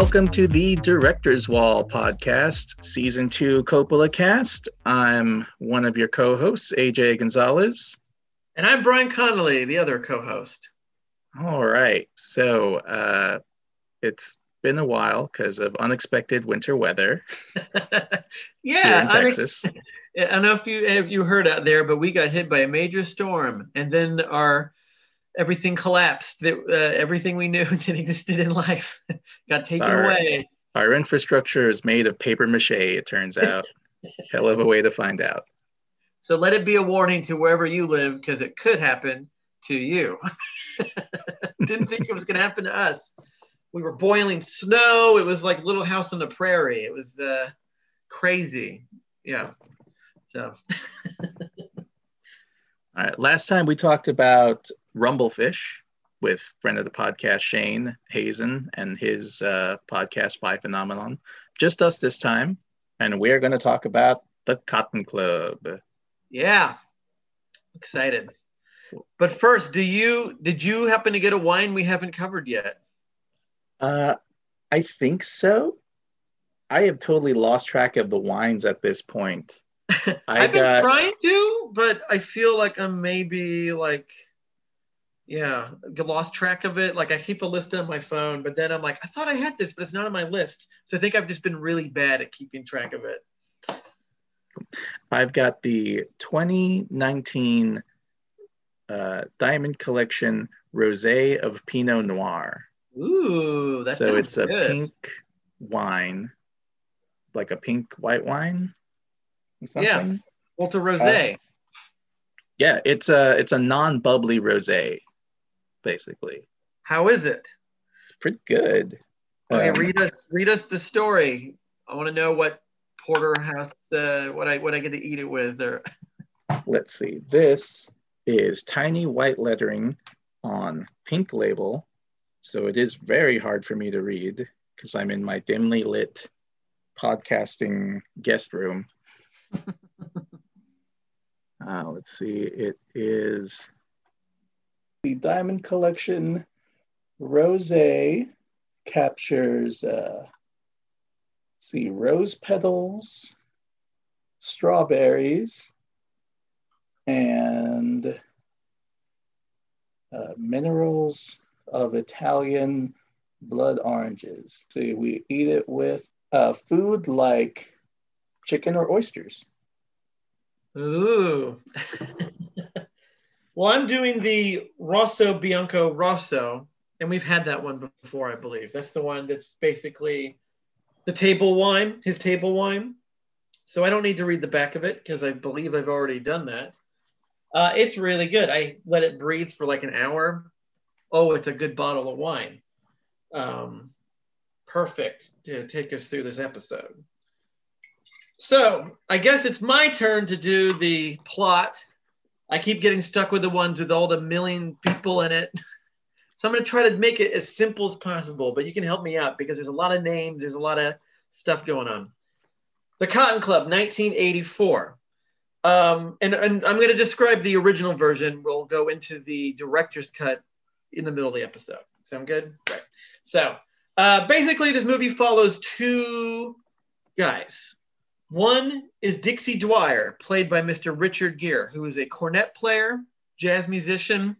Welcome to the Director's Wall podcast, season two Coppola cast. I'm one of your co hosts, AJ Gonzalez. And I'm Brian Connolly, the other co host. All right. So uh, it's been a while because of unexpected winter weather. yeah, in Texas. Unex- I don't know if you if you heard out there, but we got hit by a major storm, and then our everything collapsed. That uh, everything we knew that existed in life got taken Sorry. away. Our infrastructure is made of paper mache, it turns out. Hell of a way to find out. So let it be a warning to wherever you live, because it could happen to you. Didn't think it was going to happen to us. We were boiling snow. It was like Little House on the Prairie. It was uh, crazy. Yeah. So All right. Last time we talked about Rumblefish with friend of the podcast, Shane Hazen, and his uh, podcast, Spy Phenomenon. Just us this time. And we're going to talk about the Cotton Club. yeah, excited. But first, do you did you happen to get a wine we haven't covered yet? Uh, I think so. I have totally lost track of the wines at this point. I I've been got- trying to, but I feel like I'm maybe like, yeah, lost track of it. Like I keep a list on my phone, but then I'm like, I thought I had this, but it's not on my list. So I think I've just been really bad at keeping track of it. I've got the 2019 uh, Diamond Collection Rosé of Pinot Noir. Ooh, that so it's a pink wine, like a pink white wine. Or Yeah. something. Walter Rosé. Yeah, it's a it's a non-bubbly rosé, basically. How is it? Pretty good. Okay, Um, read us read us the story. I want to know what porterhouse uh, what I what I get to eat it with or let's see. This is tiny white lettering on pink label, so it is very hard for me to read because I'm in my dimly lit podcasting guest room. uh, let's see. It is the Diamond Collection Rose captures. Uh, see rose petals, strawberries, and uh, minerals of Italian blood oranges. So we eat it with uh, food like chicken or oysters. Ooh. well, I'm doing the Rosso Bianco Rosso, and we've had that one before, I believe. That's the one that's basically the table wine, his table wine. So I don't need to read the back of it because I believe I've already done that. Uh, it's really good. I let it breathe for like an hour. Oh, it's a good bottle of wine. Um, perfect to take us through this episode. So I guess it's my turn to do the plot. I keep getting stuck with the ones with all the million people in it. so I'm going to try to make it as simple as possible, but you can help me out because there's a lot of names, there's a lot of stuff going on. The Cotton Club, 1984. Um, and, and I'm going to describe the original version. We'll go into the director's cut in the middle of the episode. Sound good? Right. So uh, basically, this movie follows two guys. One is Dixie Dwyer, played by Mr. Richard Gere, who is a cornet player, jazz musician,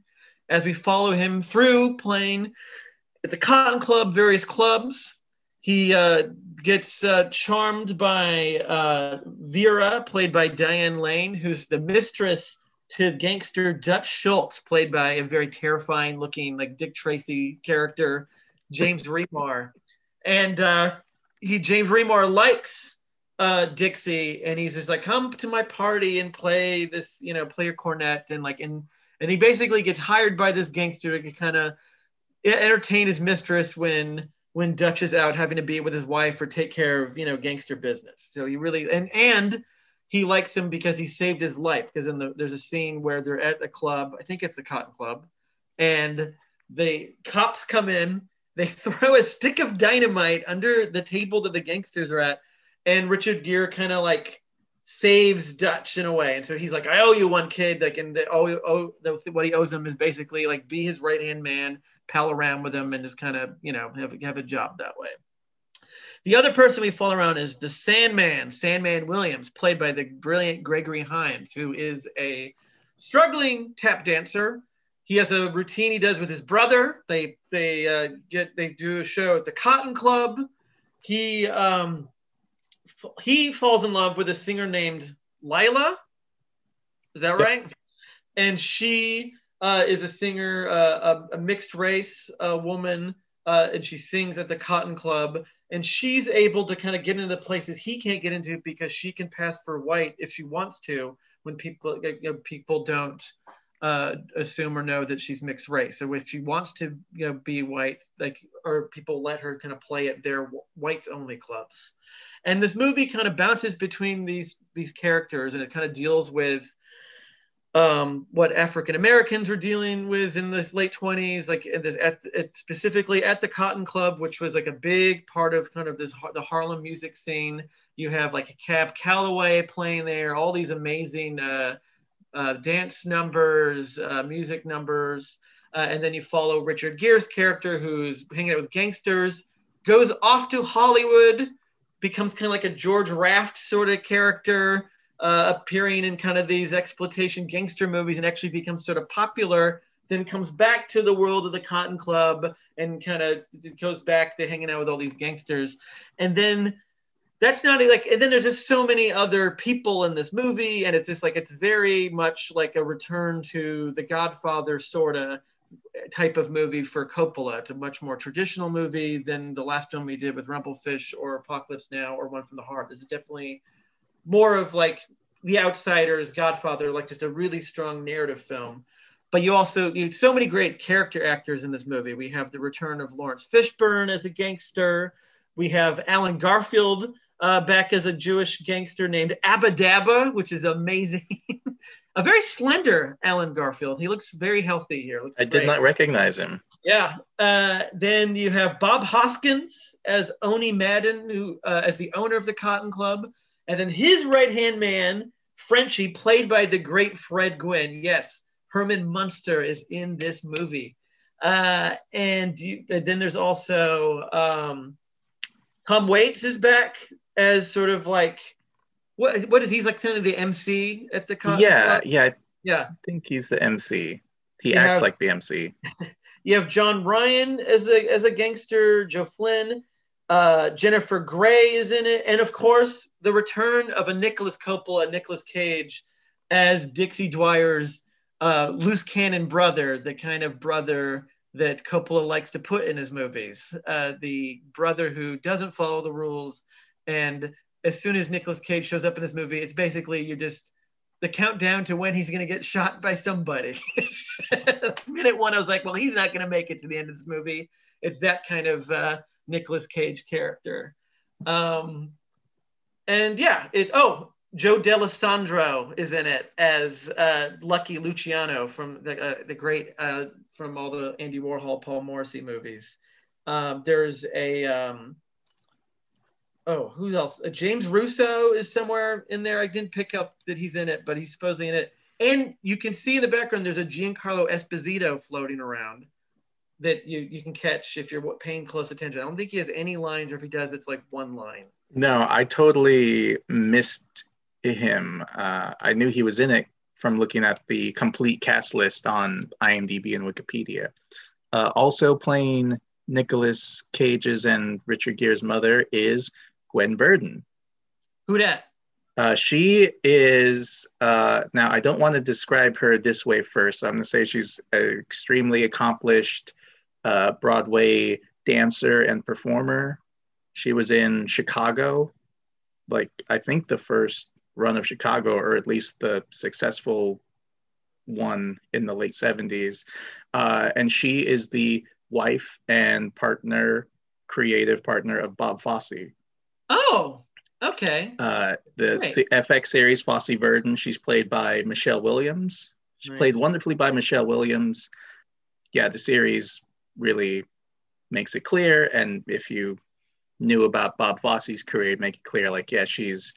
as we follow him through playing at the Cotton Club, various clubs. He uh, gets uh, charmed by uh, Vera, played by Diane Lane, who's the mistress to gangster Dutch Schultz, played by a very terrifying looking, like Dick Tracy character, James Remar. And uh, he, James Remar likes uh, Dixie, and he's just like, come to my party and play this, you know, play your cornet, and like, and and he basically gets hired by this gangster to kind of entertain his mistress when when Dutch is out having to be with his wife or take care of you know gangster business. So he really and and he likes him because he saved his life. Because in the there's a scene where they're at a club, I think it's the Cotton Club, and the cops come in. They throw a stick of dynamite under the table that the gangsters are at, and Richard Gere kind of like saves Dutch in a way. And so he's like, I owe you one, kid. Like, and the, oh, oh, the, what he owes him is basically like be his right hand man, pal around with him and just kind of you know have, have a job that way. The other person we follow around is the Sandman, Sandman Williams, played by the brilliant Gregory Hines, who is a struggling tap dancer. He has a routine he does with his brother. They they uh, get they do a show at the Cotton Club. He um, he falls in love with a singer named Lila. Is that right? And she uh, is a singer, uh, a, a, mixed race uh, woman, uh, and she sings at the Cotton Club. And she's able to kind of get into the places he can't get into because she can pass for white if she wants to. When people you know, people don't uh, assume or know that she's mixed race. So if she wants to, you know, be white, like, or people let her kind of play at their whites only clubs. And this movie kind of bounces between these these characters, and it kind of deals with um, what African Americans were dealing with in the late 20s, like at, at, at, specifically at the Cotton Club, which was like a big part of kind of this the Harlem music scene. You have like Cab Calloway playing there, all these amazing uh, uh, dance numbers, uh, music numbers, uh, and then you follow Richard Gere's character who's hanging out with gangsters, goes off to Hollywood, becomes kind of like a George Raft sort of character uh, appearing in kind of these exploitation gangster movies and actually becomes sort of popular then comes back to the world of the cotton club and kind of goes back to hanging out with all these gangsters. And then that's not like and then there's just so many other people in this movie and it's just like it's very much like a return to the godfather sort of type of movie for coppola it's a much more traditional movie than the last film we did with rumblefish or apocalypse now or one from the heart this is definitely more of like The Outsiders, Godfather, like just a really strong narrative film. But you also you so many great character actors in this movie. We have the return of lawrence Fishburne as a gangster. We have Allen Garfield uh, back as a Jewish gangster named Abba Dabba, which is amazing. a very slender Allen Garfield. He looks very healthy here. I did not recognize him. Yeah. Uh, then you have Bob Hoskins as Owney Madden, who uh, as the owner of the Cotton Club. And then his right hand man, Frenchie, played by the great Fred Gwynne. Yes, Herman Munster is in this movie. Uh, and you, then there's also um, Tom Waits is back as sort of like what what is he's like kind of the MC at the con? Yeah, yeah, yeah. I think he's the MC. He you acts have, like the MC. you have John Ryan as a as a gangster, Joe Flynn. Uh, Jennifer Grey is in it, and of course, the return of a Nicolas Coppola, Nicolas Cage, as Dixie Dwyer's uh, loose cannon brother, the kind of brother that Coppola likes to put in his movies, uh, the brother who doesn't follow the rules. And as soon as Nicolas Cage shows up in this movie, it's basically you're just the countdown to when he's going to get shot by somebody. Minute one, I was like, well, he's not going to make it to the end of this movie. It's that kind of uh, Nicolas Cage character. Um, and yeah, it. Oh, Joe Dallesandro is in it as uh, Lucky Luciano from the uh, the great uh, from all the Andy Warhol, Paul Morrissey movies. Um, there's a um, oh, who else? Uh, James Russo is somewhere in there. I didn't pick up that he's in it, but he's supposedly in it. And you can see in the background there's a Giancarlo Esposito floating around that you, you can catch if you're paying close attention. I don't think he has any lines, or if he does, it's like one line. No, I totally missed him. Uh, I knew he was in it from looking at the complete cast list on IMDb and Wikipedia. Uh, also playing Nicolas Cage's and Richard Gere's mother is Gwen Verdon. Who that? Uh, she is uh, now. I don't want to describe her this way first. So I'm going to say she's an extremely accomplished uh, Broadway dancer and performer. She was in Chicago, like I think the first run of Chicago, or at least the successful one in the late 70s. Uh, and she is the wife and partner, creative partner of Bob Fosse. Oh, okay. Uh, the C- FX series Fosse Verdon, she's played by Michelle Williams. She nice. played wonderfully by Michelle Williams. Yeah, the series really makes it clear. And if you knew about Bob Fosse's career, make it clear like, yeah, she's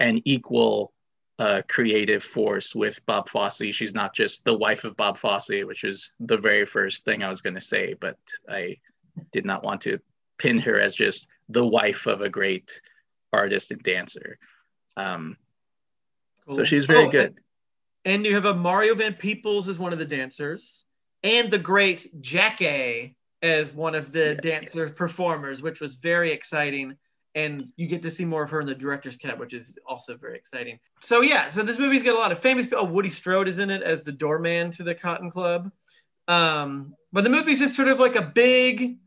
an equal uh, creative force with Bob Fosse. She's not just the wife of Bob Fosse, which is the very first thing I was going to say, but I did not want to pin her as just the wife of a great artist and dancer. Um, cool. So she's very oh, good. And you have a Mario Van Peebles as one of the dancers, and the great Jackie as one of the yes. dancer performers, which was very exciting. And you get to see more of her in the director's cut, which is also very exciting. So yeah, so this movie's got a lot of famous people. Oh, Woody Strode is in it as the doorman to the Cotton Club. Um, but the movie's just sort of like a big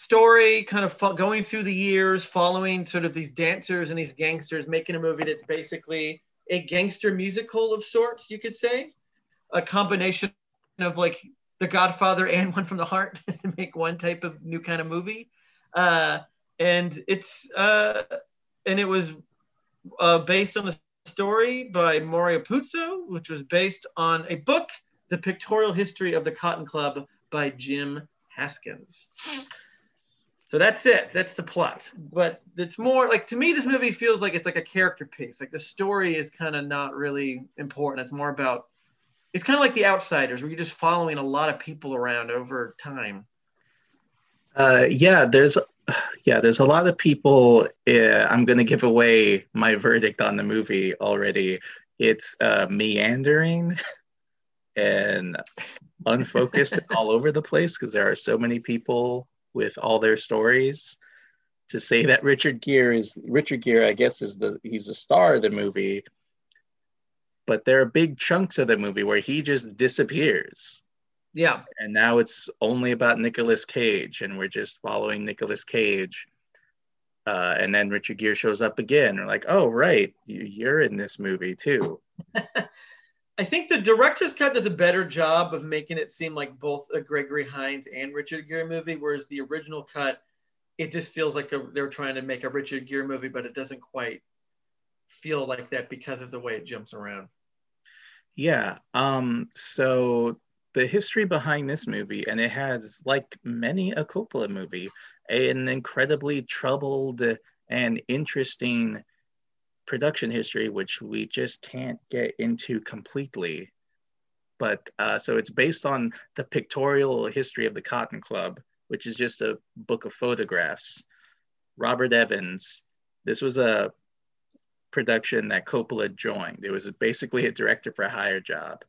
story, kind of fo- going through the years, following sort of these dancers and these gangsters, making a movie that's basically a gangster musical of sorts, you could say, a combination of like The Godfather and One from the Heart to make one type of new kind of movie. Uh, and it's uh, and it was uh, based on a story by Mario Puzo, which was based on a book, The Pictorial History of the Cotton Club by Jim Haskins. So that's it. That's the plot. But it's more like to me, this movie feels like it's like a character piece. Like the story is kind of not really important. It's more about it's kind of like The Outsiders, where you're just following a lot of people around over time. Uh, yeah, there's yeah, there's a lot of people. Uh, I'm to give away my verdict on the movie already. It's uh, meandering and unfocused all over the place because there are so many people with all their stories to say that Richard Gere is Richard Gere, I guess, is the he's the star of the movie, but there are big chunks of the movie where he just disappears. Yeah. And now it's only about Nicolas Cage, and we're just following Nicolas Cage. Uh, and then Richard Gere shows up again. We're like, oh, right, you're in this movie too. I think the director's cut does a better job of making it seem like both a Gregory Hines and Richard Gere movie, whereas the original cut, it just feels like a, they're trying to make a Richard Gere movie, but it doesn't quite feel like that because of the way it jumps around. Yeah. Um, so the history behind this movie, and it has, like many a Coppola movie, an incredibly troubled and interesting production history, which we just can't get into completely. But uh, so it's based on the pictorial history of the Cotton Club, which is just a book of photographs. Robert Evans, this was a production that Coppola joined. It was basically a director for hire job.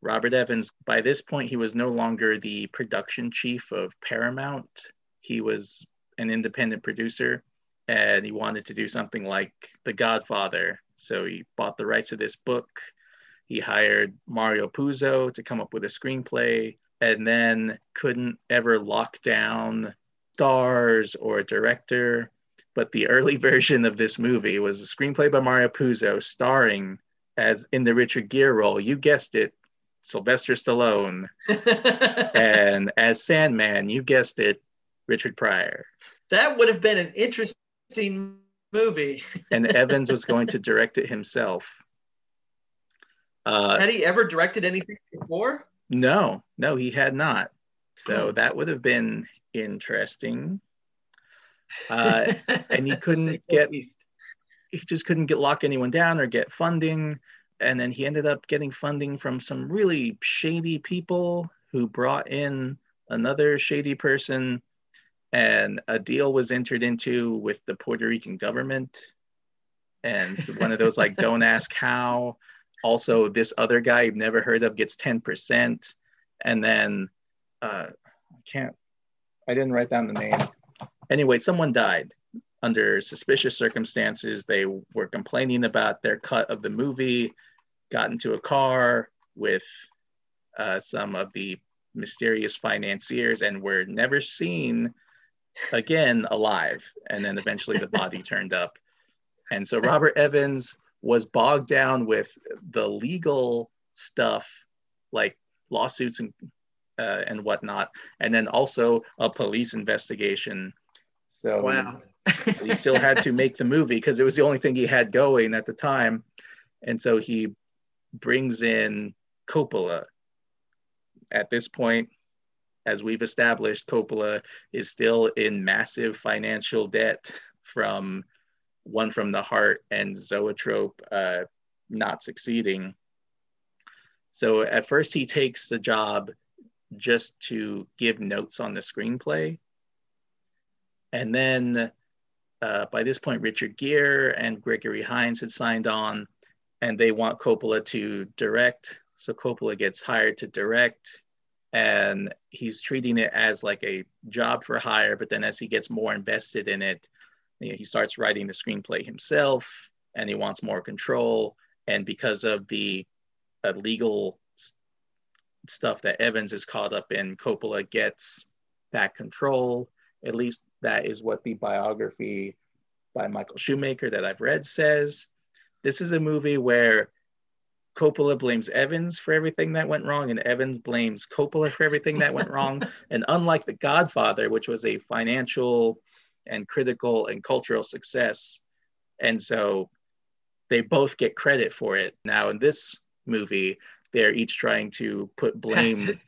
Robert Evans, by this point, he was no longer the production chief of Paramount. He was an independent producer and he wanted to do something like The Godfather. So he bought the rights to this book. He hired Mario Puzo to come up with a screenplay and then couldn't ever lock down stars or a director. But the early version of this movie was a screenplay by Mario Puzo starring as in the Richard Gere role. You guessed it, Sylvester Stallone. and as Sandman, you guessed it, Richard Pryor. That would have been an interesting movie. and Evans was going to direct it himself. Uh, had he ever directed anything before? No, no, he had not. So hmm. that would have been interesting. Uh, and he couldn't get, he just couldn't get lock anyone down or get funding. And then he ended up getting funding from some really shady people who brought in another shady person and a deal was entered into with the Puerto Rican government. And one of those like, don't ask how. Also, this other guy you've never heard of gets 10%. And then uh, I can't, I didn't write down the name. Anyway, someone died under suspicious circumstances. They were complaining about their cut of the movie, got into a car with uh, some of the mysterious financiers, and were never seen again alive. And then eventually the body turned up. And so Robert Evans was bogged down with the legal stuff, like lawsuits and uh, and whatnot, and then also a police investigation. So wow. he still had to make the movie because it was the only thing he had going at the time. And so he brings in Coppola. At this point, as we've established, Coppola is still in massive financial debt from One from the Heart and Zoetrope. Uh, not succeeding. So at first, he takes the job just to give notes on the screenplay. And then uh, by this point, Richard Gere and Gregory Hines had signed on, and they want Coppola to direct. So Coppola gets hired to direct, and he's treating it as like a job for hire. But then as he gets more invested in it, you know, he starts writing the screenplay himself, and he wants more control. And because of the uh, legal stuff that Evans is caught up in, Coppola gets that control. At least that is what the biography by Michael Schumacher that I've read says. This is a movie where Coppola blames Evans for everything that went wrong, and Evans blames Coppola for everything that went wrong. And unlike The Godfather, which was a financial and critical and cultural success, and so they both get credit for it. Now, in this movie, they're each trying to put blame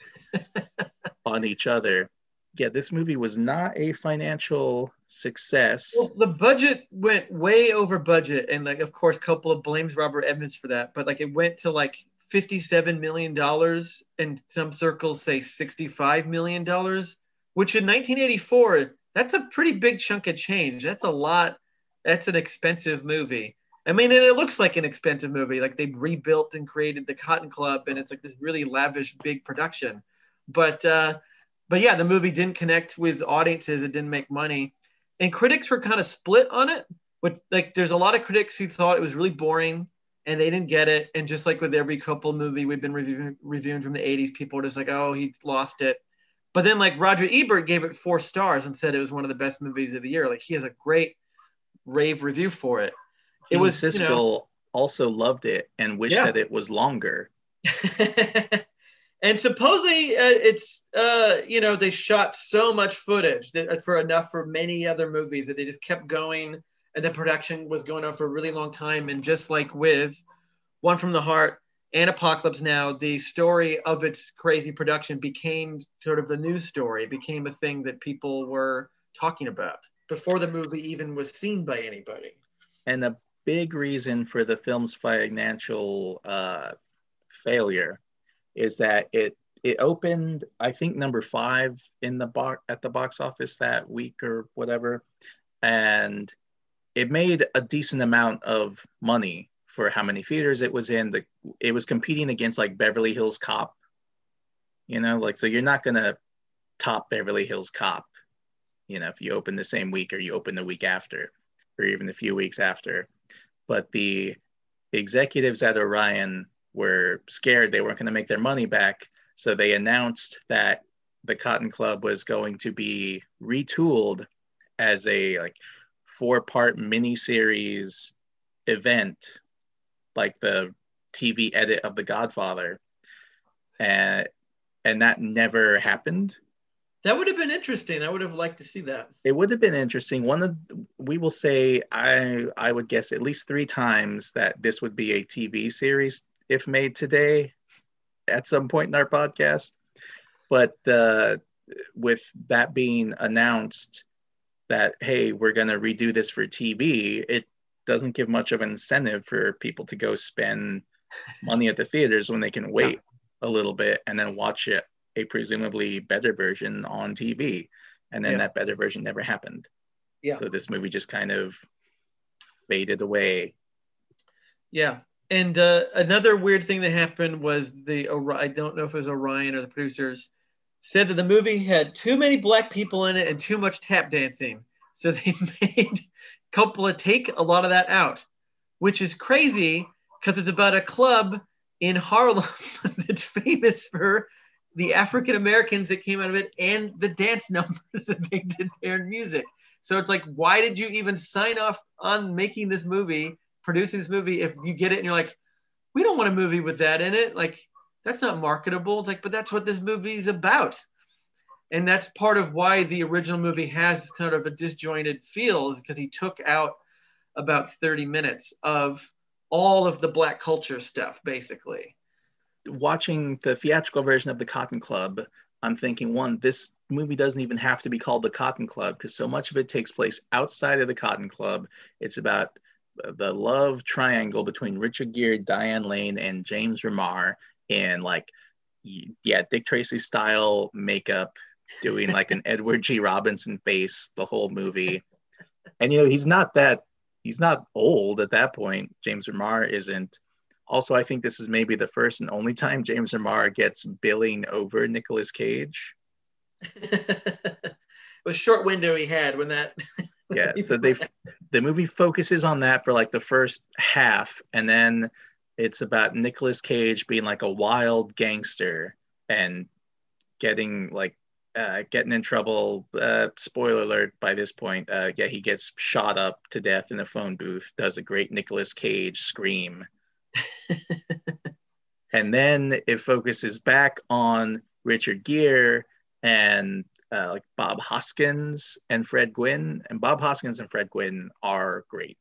on each other. Yeah, this movie was not a financial success. Well, the budget went way over budget, and like, of course, Coppola blames Robert Evans for that. But like, it went to like fifty-seven million dollars, and some circles say sixty-five million dollars, which in 1984, that's a pretty big chunk of change. That's a lot. That's an expensive movie. I mean, and it looks like an expensive movie. Like they rebuilt and created the Cotton Club, and it's like this really lavish, big production. But uh, but yeah, the movie didn't connect with audiences. It didn't make money, and critics were kind of split on it. But like, there's a lot of critics who thought it was really boring, and they didn't get it. And just like with every Coppola movie we've been reviewing, reviewing from the '80s, people were just like, "Oh, he's lost it." But then like Roger Ebert gave it four stars and said it was one of the best movies of the year. Like he has a great rave review for it it was Siskel you know, also loved it and wished yeah. that it was longer. and supposedly uh, it's uh, you know they shot so much footage that, uh, for enough for many other movies that they just kept going and the production was going on for a really long time. And just like with one from the heart and apocalypse now the story of its crazy production became sort of the news story. It became a thing that people were talking about before the movie even was seen by anybody. And a big reason for the film's financial uh, failure is that it it opened I think number five in the box at the box office that week or whatever, and it made a decent amount of money for how many theaters it was in. The it was competing against like Beverly Hills Cop, you know, like so you're not gonna top Beverly Hills Cop, you know, if you open the same week or you open the week after, or even a few weeks after. But the executives at Orion were scared they weren't going to make their money back. So they announced that the Cotton Club was going to be retooled as a like four part miniseries event, like the TV edit of The Godfather. And, and that never happened. That would have been interesting. I would have liked to see that. It would have been interesting. One of we will say I I would guess at least three times that this would be a TV series if made today at some point in our podcast. But uh, with that being announced that hey we're going to redo this for TV, it doesn't give much of an incentive for people to go spend money at the theaters when they can wait yeah. a little bit and then watch it a presumably better version on TV. And then yeah. that better version never happened. Yeah. So this movie just kind of faded away. Yeah. And uh, another weird thing that happened was the I don't know if it was Orion or the producers said that the movie had too many black people in it and too much tap dancing. So they made Coppola take a lot of that out, which is crazy because it's about a club in Harlem that's famous for the African Americans that came out of it and the dance numbers that they did there in music. So it's like, why did you even sign off on making this movie, producing this movie, if you get it and you're like, we don't want a movie with that in it? Like, that's not marketable. It's like, but that's what this movie is about. And that's part of why the original movie has kind of a disjointed feel, is because he took out about 30 minutes of all of the black culture stuff, basically watching the theatrical version of the Cotton Club, I'm thinking one, this movie doesn't even have to be called the Cotton Club because so much of it takes place outside of the Cotton Club. It's about the love triangle between Richard Gere, Diane Lane, and James Remar in like yeah, Dick Tracy style makeup, doing like an Edward G. Robinson face the whole movie. And you know, he's not that he's not old at that point. James Remar isn't. Also, I think this is maybe the first and only time James Remar gets billing over Nicolas Cage. it was short window he had when that yeah so they the movie focuses on that for like the first half and then it's about Nicolas Cage being like a wild gangster and getting like uh, getting in trouble. Uh, spoiler alert! By this point, uh, yeah, he gets shot up to death in a phone booth. Does a great Nicolas Cage scream, and then it focuses back on Richard Gere and uh, like Bob Hoskins and Fred Gwynne. And Bob Hoskins and Fred Gwynne are great.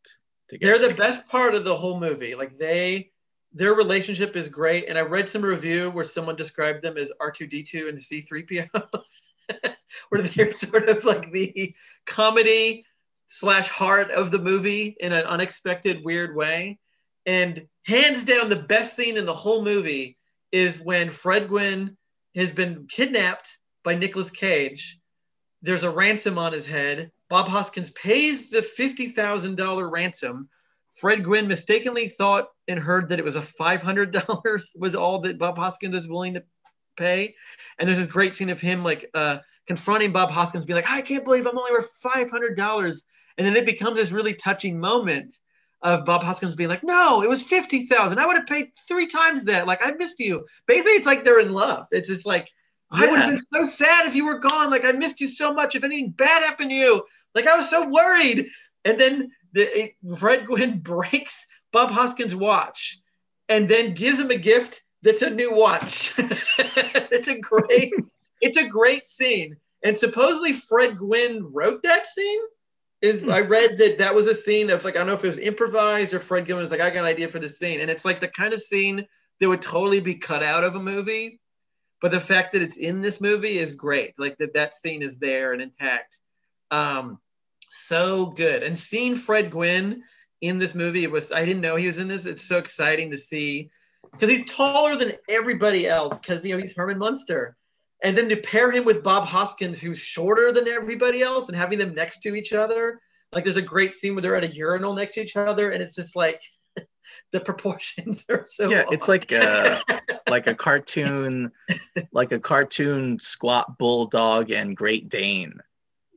Together. They're the best part of the whole movie. Like they their relationship is great. And I read some review where someone described them as R2D2 and C3PO, where they're sort of like the comedy slash heart of the movie in an unexpected, weird way. And hands down, the best scene in the whole movie is when Fred Gwynne has been kidnapped by Nicolas Cage. There's a ransom on his head. Bob Hoskins pays the $50,000 ransom Fred Gwynne mistakenly thought and heard that it was a $500 was all that Bob Hoskins was willing to pay. And there's this great scene of him like uh, confronting Bob Hoskins, being like, I can't believe I'm only worth $500. And then it becomes this really touching moment of Bob Hoskins being like, no, it was 50,000. I would have paid three times that. Like, I missed you. Basically, it's like they're in love. It's just like, yeah. I would have been so sad if you were gone. Like, I missed you so much. If anything bad happened to you, like, I was so worried. And then the, it, Fred Gwynne breaks Bob Hoskins' watch and then gives him a gift that's a new watch. it's a great, it's a great scene. And supposedly Fred Gwynne wrote that scene. Is hmm. I read that that was a scene of like I don't know if it was improvised or Fred Gwynne was like I got an idea for this scene, and it's like the kind of scene that would totally be cut out of a movie, but the fact that it's in this movie is great. Like that that scene is there and intact. Um, so good. And seeing Fred Gwynne in this movie, it was I didn't know he was in this. It's so exciting to see because he's taller than everybody else because you know he's Herman Munster. And then to pair him with Bob Hoskins, who's shorter than everybody else, and having them next to each other. Like there's a great scene where they're at a urinal next to each other, and it's just like the proportions are so yeah it's like a like a cartoon like a cartoon squat bulldog and great dane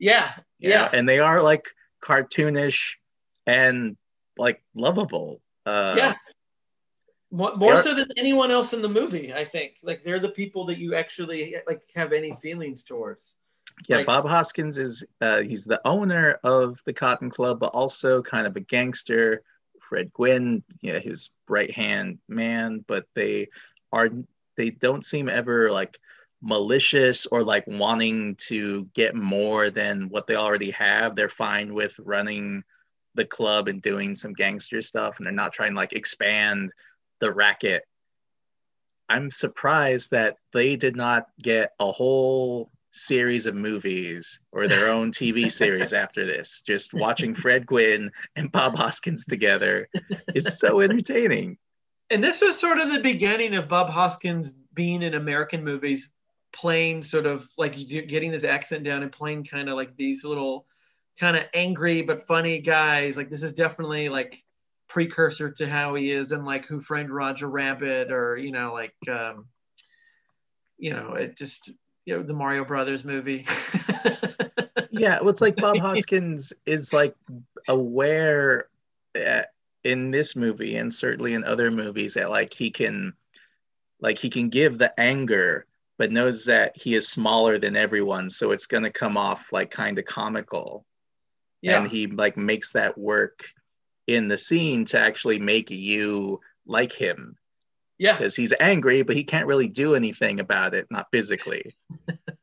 yeah, yeah. And they are like cartoonish and like lovable. Uh, yeah. More, more so than anyone else in the movie, I think. Like they're the people that you actually like have any feelings towards. Yeah, like, Bob Hoskins is uh, he's the owner of the Cotton Club, but also kind of a gangster. Fred Gwynne, yeah, his right hand man, but they are they don't seem ever like malicious or like wanting to get more than what they already have. They're fine with running the club and doing some gangster stuff and they're not trying to like expand the racket. I'm surprised that they did not get a whole series of movies or their own TV series after this. Just watching Fred Gwynne and Bob Hoskins together is so entertaining. And this was sort of the beginning of Bob Hoskins being in American movies playing sort of like getting his accent down and playing kind of like these little kind of angry but funny guys. Like this is definitely like precursor to how he is in like Who Framed Roger Rabbit or you know like um, you know it just you know the Mario Brothers movie. yeah, well, it's like Bob Hoskins is like aware uh, in this movie and certainly in other movies that like he can like he can give the anger but knows that he is smaller than everyone so it's going to come off like kind of comical yeah. and he like makes that work in the scene to actually make you like him yeah because he's angry but he can't really do anything about it not physically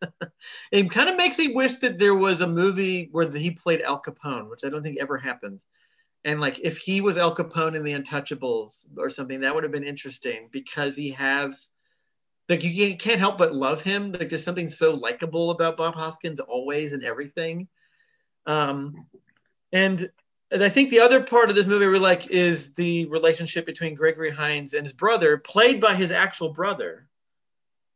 it kind of makes me wish that there was a movie where he played al capone which i don't think ever happened and like if he was al capone in the untouchables or something that would have been interesting because he has like you can't help but love him. Like there's something so likable about Bob Hoskins always and everything. Um, and and I think the other part of this movie we like is the relationship between Gregory Hines and his brother, played by his actual brother.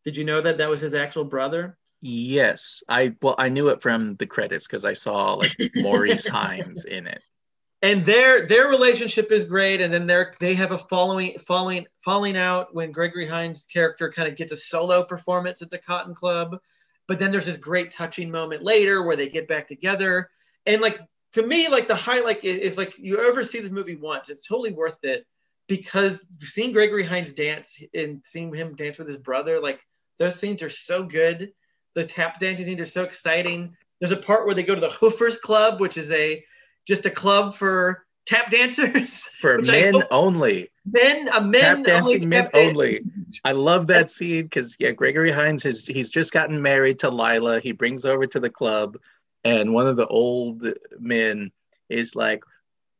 Did you know that that was his actual brother? Yes, I well I knew it from the credits because I saw like Maurice Hines in it. And their their relationship is great, and then they're they have a following falling falling out when Gregory Hines' character kind of gets a solo performance at the Cotton Club, but then there's this great touching moment later where they get back together, and like to me, like the highlight if like you ever see this movie once, it's totally worth it because seeing Gregory Hines dance and seeing him dance with his brother, like those scenes are so good the tap dancing scenes are so exciting. There's a part where they go to the Hoofers Club, which is a just a club for tap dancers for men only. Men, a men tap dancing men only. I love that scene because yeah, Gregory Hines has he's just gotten married to Lila. He brings over to the club, and one of the old men is like,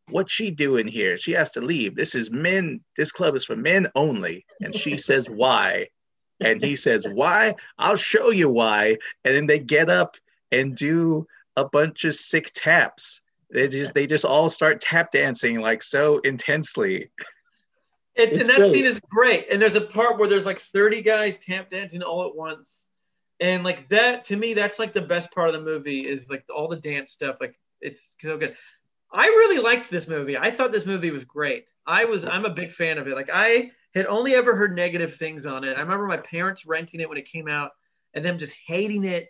"What's she doing here? She has to leave. This is men. This club is for men only." And she says, "Why?" And he says, Why? I'll show you why. And then they get up and do a bunch of sick taps. They just they just all start tap dancing like so intensely. It, and that great. scene is great. And there's a part where there's like 30 guys tap dancing all at once. And like that to me, that's like the best part of the movie is like all the dance stuff. Like it's so good. I really liked this movie. I thought this movie was great. I was I'm a big fan of it. Like I had only ever heard negative things on it. I remember my parents renting it when it came out and them just hating it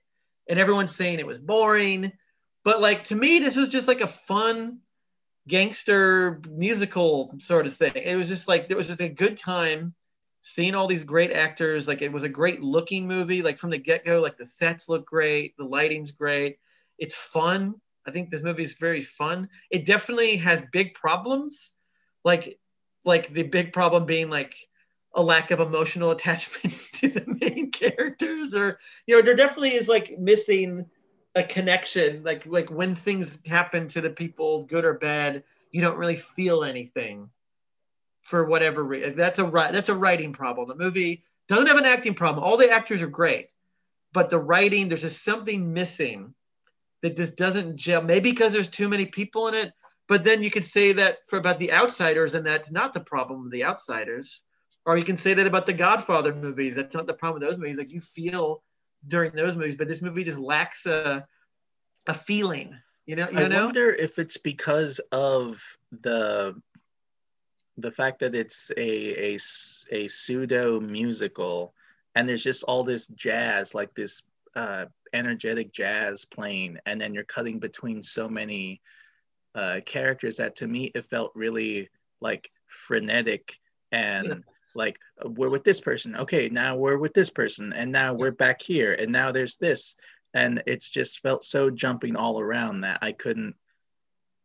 and everyone saying it was boring. But like to me, this was just like a fun gangster musical sort of thing. It was just like it was just a good time seeing all these great actors. Like it was a great looking movie. Like from the get go, like the sets look great, the lighting's great. It's fun. I think this movie is very fun. It definitely has big problems. Like like the big problem being like a lack of emotional attachment to the main characters or you know there definitely is like missing a connection like like when things happen to the people good or bad you don't really feel anything for whatever reason that's a that's a writing problem the movie doesn't have an acting problem all the actors are great but the writing there's just something missing that just doesn't gel maybe because there's too many people in it but then you could say that for about the outsiders, and that's not the problem of the outsiders. Or you can say that about the Godfather movies. That's not the problem with those movies. Like you feel during those movies, but this movie just lacks a a feeling. You know, you I know? wonder if it's because of the the fact that it's a a, a pseudo musical and there's just all this jazz like this uh, energetic jazz playing and then you're cutting between so many uh, characters that to me it felt really like frenetic and yeah. like we're with this person. Okay now we're with this person and now we're back here and now there's this. And it's just felt so jumping all around that i couldn't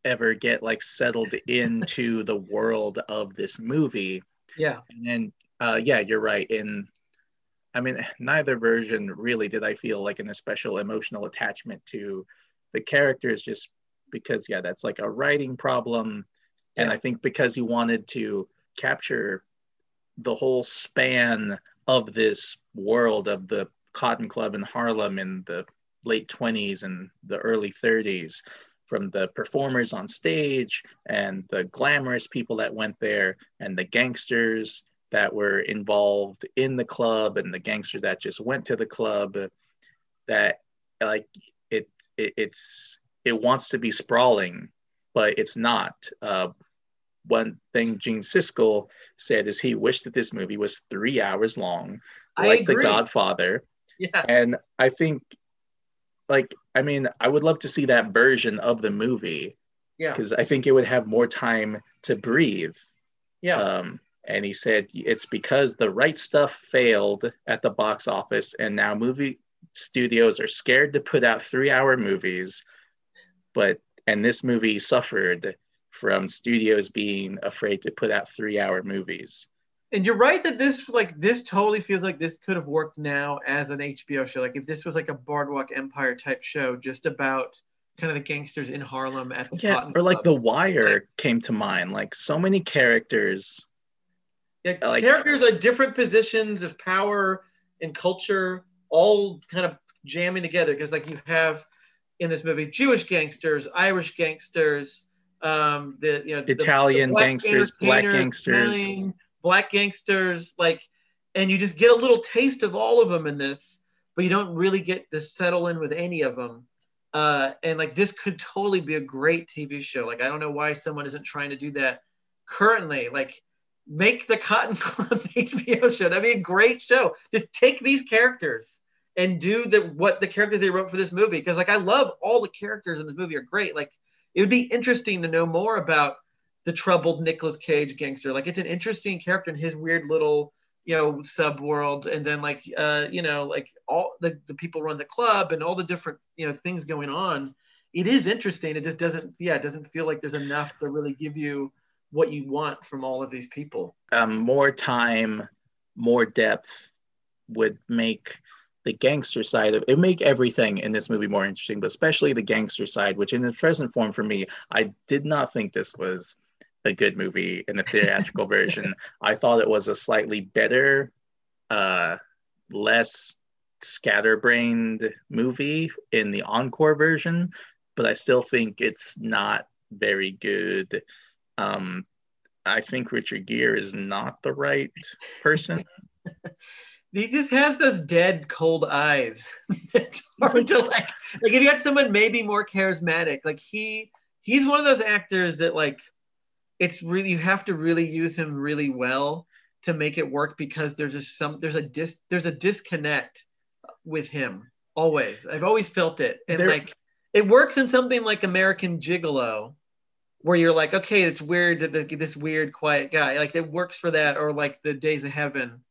ever get like settled into the world of this movie. Yeah. And then uh yeah you're right. In i mean neither version really did i feel like an especial emotional attachment to the characters just because yeah that's like a writing problem. Yeah. and i think because he wanted to capture the whole span of this world of the cotton club in harlem in the late 20s and the early 30s from the performers on stage and the glamorous people that went there and the gangsters that were involved in the club and the gangsters that just went to the club that like it, it it's it wants to be sprawling, but it's not. Uh, one thing Gene Siskel said is he wished that this movie was three hours long, like The Godfather. Yeah. And I think, like, I mean, I would love to see that version of the movie. Yeah. Because I think it would have more time to breathe. Yeah. Um, and he said it's because the right stuff failed at the box office, and now movie studios are scared to put out three hour movies but and this movie suffered from studios being afraid to put out three hour movies and you're right that this like this totally feels like this could have worked now as an hbo show. Like if this was like a boardwalk empire type show just about kind of the gangsters in harlem at the yeah or like the wire like, came to mind. Like so many characters. Yeah like, characters at different positions of power and culture all kind of jamming together because like you have in this movie Jewish gangsters, Irish gangsters, um, the you know the- the Italian black gangsters, black gangsters. Italian, black gangsters, like, and you just get a little taste of all of them in this, but you don't really get to settle in with any of them. Uh, and like this could totally be a great TV show. Like I don't know why someone isn't trying to do that currently. Like make the Cotton Club HBO show. That'd be a great show. Just take these characters and do the what the characters they wrote for this movie. Because like I love all the characters in this movie are great. Like it would be interesting to know more about the troubled Nicolas Cage gangster. Like it's an interesting character in his weird little you know sub world. And then like uh you know like all the, the people run the club and all the different you know things going on. It is interesting. It just doesn't yeah it doesn't feel like there's enough to really give you what you want from all of these people. Um, more time, more depth would make the gangster side of it make everything in this movie more interesting, but especially the gangster side, which in its present form for me, I did not think this was a good movie in the theatrical version. I thought it was a slightly better, uh, less scatterbrained movie in the encore version, but I still think it's not very good. Um, I think Richard Gere is not the right person. he just has those dead cold eyes it's hard to like like if you had someone maybe more charismatic like he he's one of those actors that like it's really you have to really use him really well to make it work because there's just some there's a dis there's a disconnect with him always. I've always felt it. And There- like it works in something like american gigolo where you're like okay it's weird that the, this weird quiet guy like it works for that or like the days of heaven.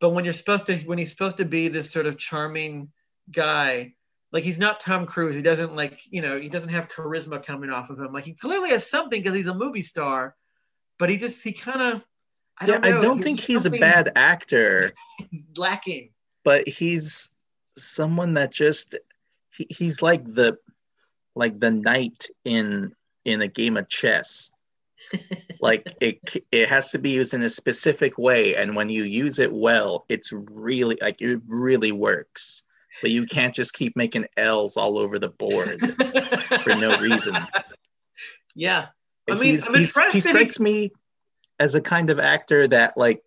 But when you're supposed to when he's supposed to be this sort of charming guy like he's not tom cruise. He doesn't like you know he doesn't have charisma coming off of him. Like he clearly has something because he's a movie star but he just he kind of i Yeah, don't know. I don't think he's a bad actor, lacking. But he's someone that just he, he's like the like the knight in in a game of chess. Like it it has to be used in a specific way and when you use it well it's really like it really works but you can't just keep making l's all over the board for no reason. Yeah. I mean, he's, I'm he's- impressed he that he- strikes me as a kind of actor that like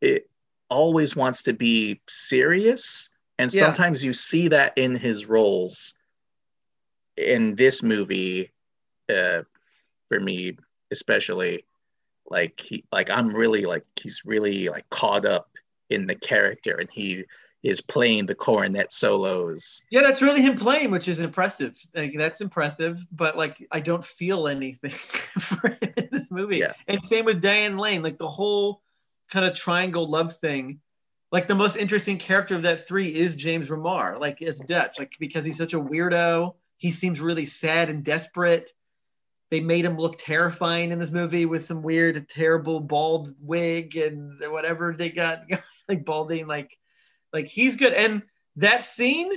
it always wants to be serious. And Yeah. sometimes you see that in his roles in this movie uh, for me especially. Like he like i'm really like he's really like caught up in the character and he is playing the cornet solos. Yeah that's really him playing which is impressive. Like, that's impressive but like i don't feel anything for in this movie. Yeah. and same with diane lane like the whole kind of triangle love thing like the most interesting character of that three is james remar like as dutch like because he's such a weirdo. He seems really sad and desperate. They made him look terrifying in this movie with some weird terrible bald wig and whatever they got like balding like like he's good. And that scene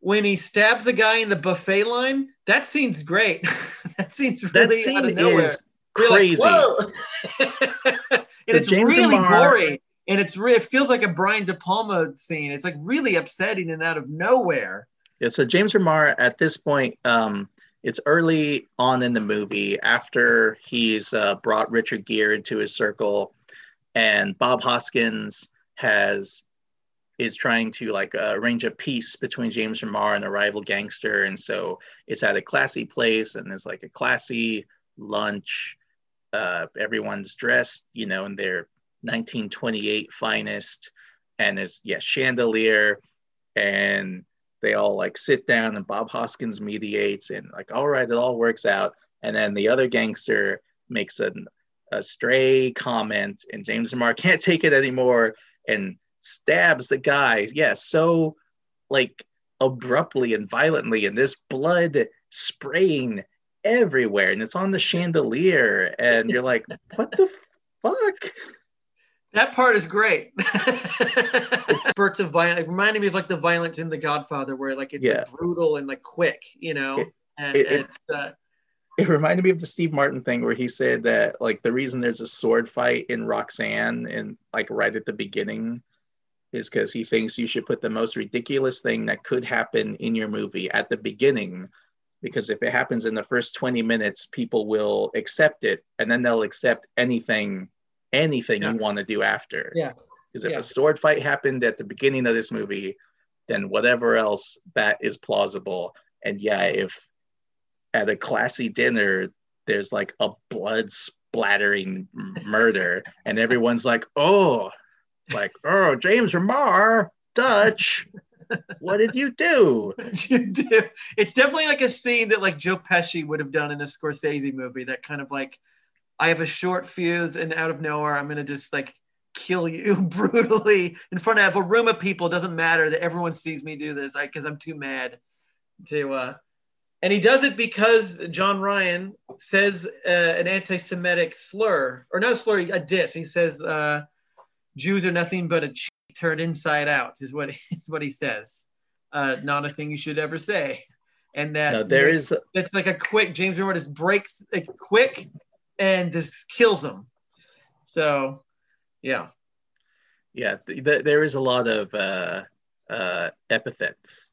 when he stabs the guy in the buffet line that scene's great. That scene's that really scene out of nowhere. is You're like, crazy. "Whoa." and it's James really gory. And it's re- it feels like a brian de palma scene. It's like really upsetting and out of nowhere. Yeah, so James Remar at this point, um, it's early on in the movie after he's uh, brought Richard Gere into his circle, and Bob Hoskins has is trying to like uh, arrange a peace between James Remar and a rival gangster, and so it's at a classy place, and there's like a classy lunch. Uh, everyone's dressed, you know, in their 1928 finest, and is yeah chandelier, and they all like sit down and Bob Hoskins mediates and like, all right, it all works out. And then the other gangster makes an, a stray comment and James Remar can't take it anymore and stabs the guy. Yeah, so like abruptly and violently and there's blood spraying everywhere and it's on the chandelier and you're like, what the fuck? That part is great. Spurts of violence, it reminded me of like the violence in The Godfather, where like it's Yeah. like brutal and like quick, you know. It- and it- it- it's uh, it reminded me of the Steve Martin thing where he said that like the reason there's a sword fight in Roxanne and like right at the beginning is because he thinks you should put the most ridiculous thing that could happen in your movie at the beginning because if it happens in the first 20 minutes, people will accept it and then they'll accept anything, anything Yeah. you want to do after. Yeah. Because if Yeah. a sword fight happened at the beginning of this movie, then whatever else that is plausible. And yeah, if at a classy dinner there's like a blood splattering murder, and everyone's like, "Oh, like oh, James Remar, Dutch, what did you do?" It's definitely like a scene that like Joe Pesci would have done in a Scorsese movie. That kind of like, I have a short fuse, and out of nowhere, I'm gonna just like kill you brutally in front of a room of people. It doesn't matter that everyone sees me do this, because I'm too mad to. uh and he does it because John Ryan says uh, an anti-Semitic slur, or not a slur, a diss. He says uh, Jews are nothing but a cheek turned inside out. Is what is what he says. Uh, not a thing you should ever say. And that No, there is it's like a quick James Remar just breaks like quick and just kills him. So, yeah, yeah, th- th- there is a lot of uh, uh, epithets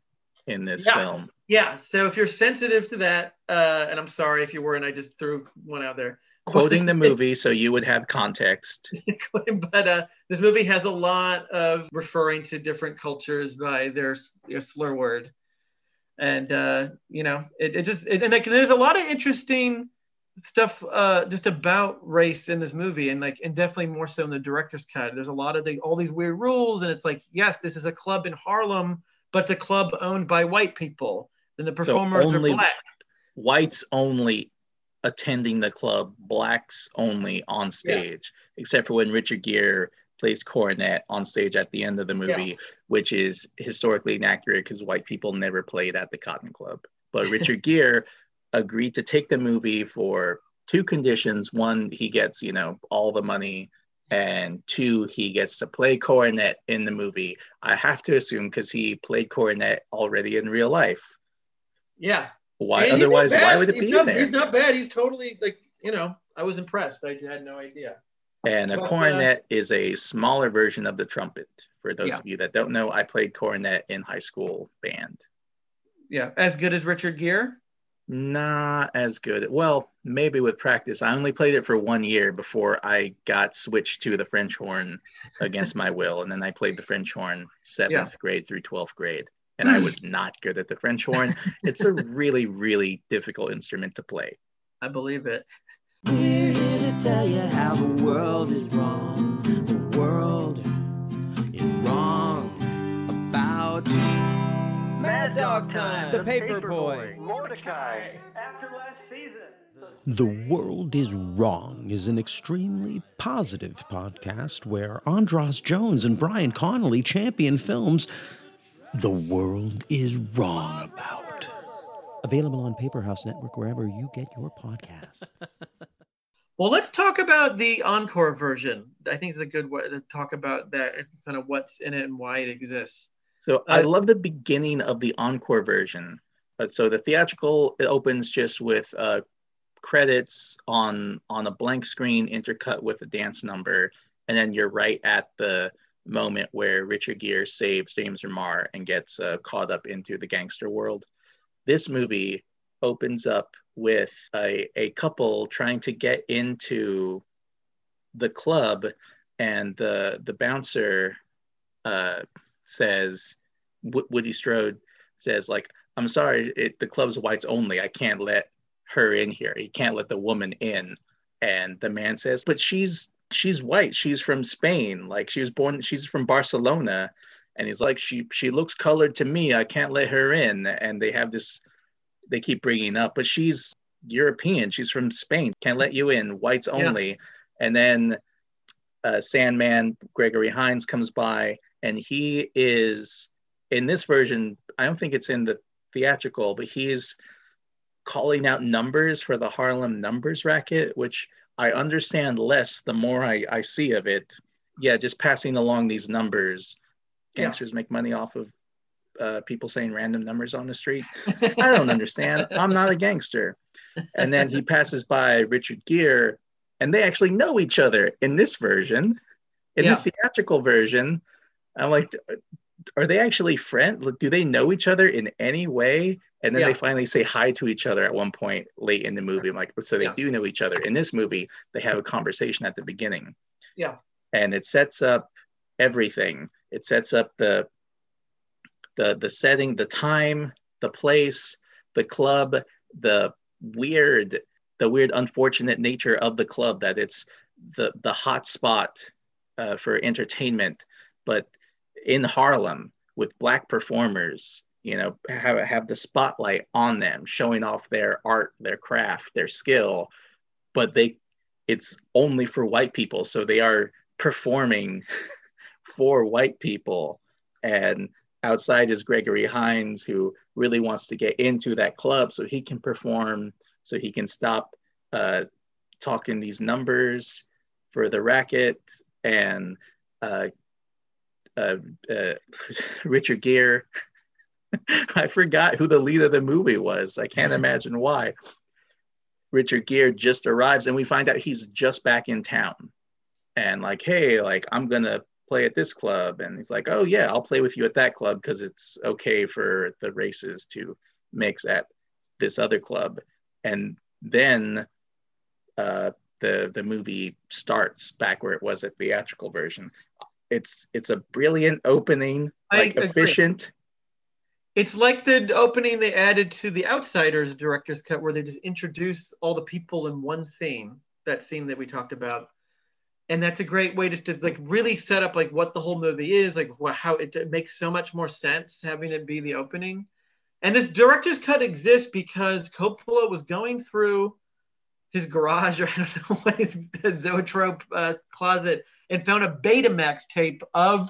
in this Yeah. film. yeah. So if you're sensitive to that, uh, and I'm sorry if you were, and I just threw one out there. Quoting the movie so you would have context. but uh, this movie has a lot of referring to different cultures by their, their slur word, and uh, you know, it, it just it, and like, there's a lot of interesting stuff uh, just about race in this movie, and like and definitely more so in the director's cut. There's a lot of the all these weird rules, and it's like yes, this is a club in Harlem, but it's a club owned by white people, and the performers only- are black. Whites only attending the club, blacks only on stage, except for when Richard Gere plays cornet on stage at the end of the movie, which is historically inaccurate because white people never played at the Cotton Club. But Richard Gere agreed to take the movie for two conditions. One, he gets, you know, all the money. And two, he gets to play cornet in the movie. I have to assume because he played cornet already in real life. Yeah, Why? And Otherwise, why would it He's be not, in there? He's not bad. He's totally like you know. I was impressed. I had no idea. And a But, uh, cornet is a smaller version of the trumpet. For those Yeah. of you that don't know, I played cornet in high school band. Yeah, as good as Richard Gere. Not as good. Well, maybe with practice. I only played it for one year before I got switched to the French horn against my will. And then I played the French horn seventh grade through 12th grade. And I was not good at the French horn. It's a really, really difficult instrument to play. I believe it. We're here to tell you how the world is wrong. The world is wrong about Mad Dog Time. The Paperboy. Mordecai. After last season. The World is Wrong is an extremely positive podcast where Andras Jones and Brian Connolly champion films the world is wrong about. Available on Paperhouse Network wherever you get your podcasts. Well, let's talk about the encore version. I think it's a good way to talk about that kind of what's in it and why it exists. So I Uh, love the beginning of the encore version. Uh, so the theatrical it opens just with uh, credits on on a blank screen intercut with a dance number, and then you're right at the moment where Richard Gere saves James Remar and gets uh, caught up into the gangster world. This movie opens up with a, a couple trying to get into the club, and the the bouncer uh, says Wo- Woody Strode says like I'm sorry it, the club's whites only. I can't let her in here. He can't let the woman in. And the man says but she's she's white she's from Spain like she was born she's from Barcelona and he's like she she looks colored to me I can't let her in and they have this they keep bringing up but she's European she's from Spain can't let you in whites Yeah. only and then uh, Sandman Gregory Hines comes by and he is in this version i don't think it's in the theatrical but he's calling out numbers for the harlem numbers racket which i understand less the more i, I see of it. Yeah just passing along these numbers. Yeah. gangsters make money off of uh, people saying random numbers on the street. I don't understand. I'm not a gangster. And then he passes by richard gere and they actually know each other in this version. In Yeah. the theatrical version i'm like are they actually friends? Do they know each other in any way? And then Yeah. they finally say hi to each other at one point late in the movie. I'm like, so they Yeah. do know each other. In this movie, they have a conversation at the beginning. Yeah. And it sets up everything. It sets up the the the setting, the time, the place, the club, the weird, the weird unfortunate nature of the club that it's the the hot spot uh, for entertainment, but in Harlem with black performers, you know, have have the spotlight on them, showing off their art, their craft, their skill, but they it's only for white people, so they are performing for white people. And outside is Gregory Hines, who really wants to get into that club so he can perform, so he can stop uh, talking these numbers for the racket and uh, uh, uh, Richard Gere. I forgot who the lead of the movie was. I can't imagine why. Richard Gere just arrives and we find out he's just back in town. And like, hey, like I'm gonna play at this club. And he's like, oh yeah, I'll play with you at that club because it's okay for the races to mix at this other club. And then uh, the the movie starts back where it was a theatrical version. It's it's a brilliant opening, I like agree. efficient. It's like the opening they added to the Outsiders director's cut, where they just introduce all the people in one scene. That scene that we talked about, and that's a great way to, to like really set up like what the whole movie is, like how it, it makes so much more sense having it be the opening. And this director's cut exists because Coppola was going through his garage or I don't know what his Zoetrope uh, closet and found a Betamax tape of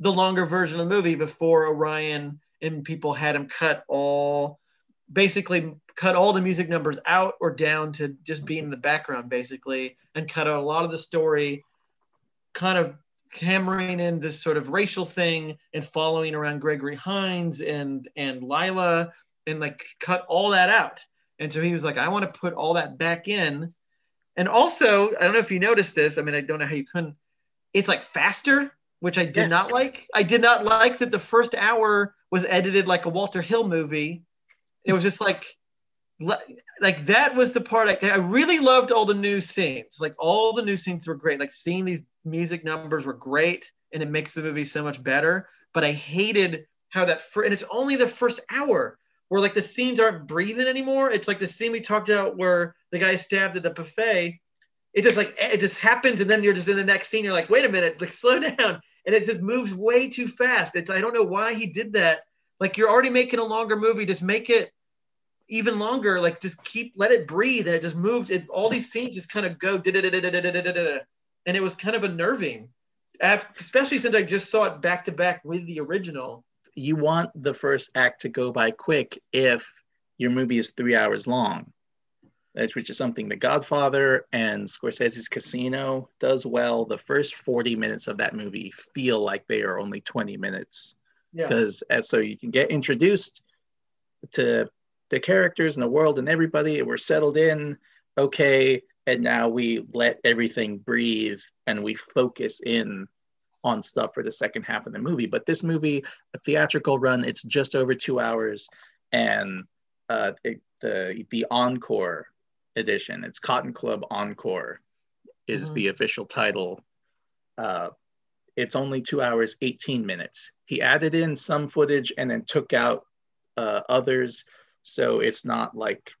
the longer version of the movie before Orion and people had him cut all basically cut all the music numbers out or down to just be in the background basically and cut out a lot of the story kind of hammering in this sort of racial thing and following around Gregory Hines and and Lila and like cut all that out and so he was like I want to put all that back in. And also I don't know if you noticed this I mean I don't know how you couldn't it's like faster which I did Yes. not like. I did not like that the first hour was edited like a Walter Hill movie. It was just like like that was the part I, I really loved all the new scenes. Like all the new scenes were great. Like seeing these music numbers were great and it makes the movie so much better. But i hated how that fir- and it's only the first hour where like the scenes aren't breathing anymore. It's like the scene we talked about where the guy stabbed at the buffet. It just like it just happens, and then you're just in the next scene. You're like, wait a minute, like slow down, and it just moves way too fast. It's I don't know why he did that. Like you're already making a longer movie, just make it even longer. Like just keep let it breathe, and it just moved. It all these scenes just kind of go and it was kind of unnerving, especially since I just saw it back to back with the original. You want the first act to go by quick if your movie is three hours long. Which is something The Godfather and Scorsese's Casino does well. The first 40 minutes of that movie feel like they are only 20 minutes. yeah because as so you can get introduced to the characters and the world and everybody we're settled in okay and now we let everything breathe and we focus in on stuff for the second half of the movie but this movie a theatrical run it's just over two hours and uh, it, the the encore edition it's cotton club encore is Mhm. the official title uh, it's only two hours 18 minutes he added in some footage and then took out uh, others so it's not like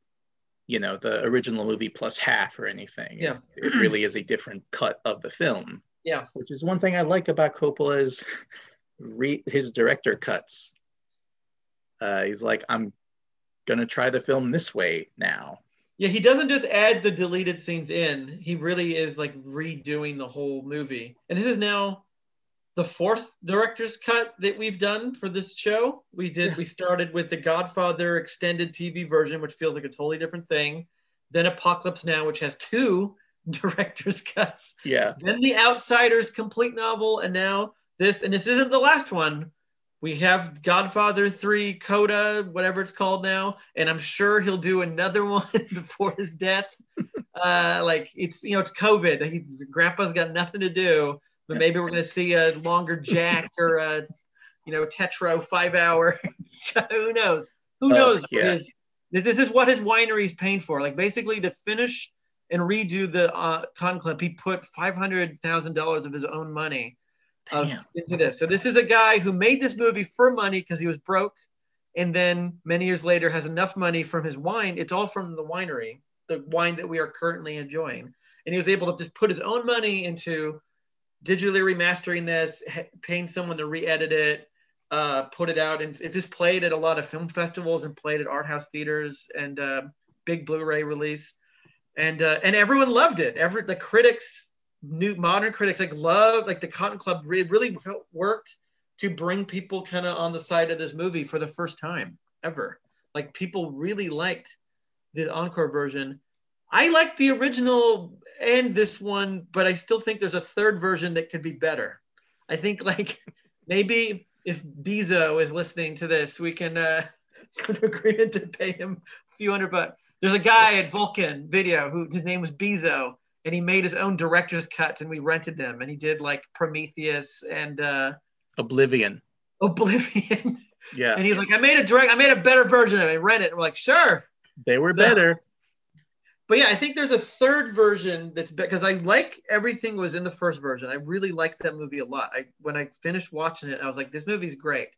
you know the original movie plus half or anything Yeah. it really is a different cut of the film Yeah. which is one thing i like about coppola's re- his director cuts. Uh, he's like i'm gonna try the film this way now. Yeah he doesn't just add the deleted scenes in. He really is like redoing the whole movie. And this is now the fourth director's cut that we've done for this show. We did Yeah. we started with the godfather extended tv version which feels like a totally different thing then apocalypse now which has two director's cuts yeah then the outsiders complete novel and now this and this isn't the last one we have godfather 3 coda whatever it's called now and i'm sure he'll do another one before his death uh like it's you know it's covid he, grandpa's got nothing to do but maybe we're going to see a longer jack or a you know, Tetro five hour. Who knows? Who Oh, knows? what yeah. his- this, this is what his winery is paying for. Like basically to finish and redo the uh, Cotton Club, he put five hundred thousand dollars of his own money of, into this. So this is a guy who made this movie for money because he was broke, and then many years later has enough money from his wine. It's all from the winery, the wine that we are currently enjoying, and he was able to just put his own money into digitally remastering this, paying someone to re-edit it, uh, put it out, and it just played at a lot of film festivals and played at art house theaters and uh, big Blu-ray release, and uh, and everyone loved it. Every the critics, new modern critics, like loved like the Cotton Club. It really worked to bring people kind of on the side of this movie for the first time ever. Like people really liked the encore version. I like the original and this one, but I still think there's a third version that could be better. I think like maybe if Bezo is listening to this, we can uh agreement to pay him a few hundred bucks. There's a guy at Vulcan Video who his name was Bezo, and he made his own director's cuts, and we rented them, and he did like Prometheus and uh Oblivion. Oblivion, Yeah, and he's like, I made a direct, I made a better version of it. Rent it. And we're like, sure. they were So- better. But yeah, I think there's a third version that's because I like everything was in the first version. I really liked that movie a lot. I when I finished watching it, I was like, this movie's great.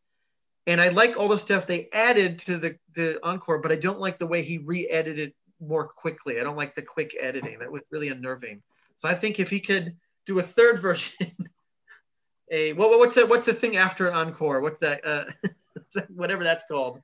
And I like all the stuff they added to the, the encore, but I don't like the way he re-edited more quickly. I don't like the quick editing. That was really unnerving. So I think if he could do a third version, a what, what's the, what's the thing after encore? What's that? Uh, whatever that's called.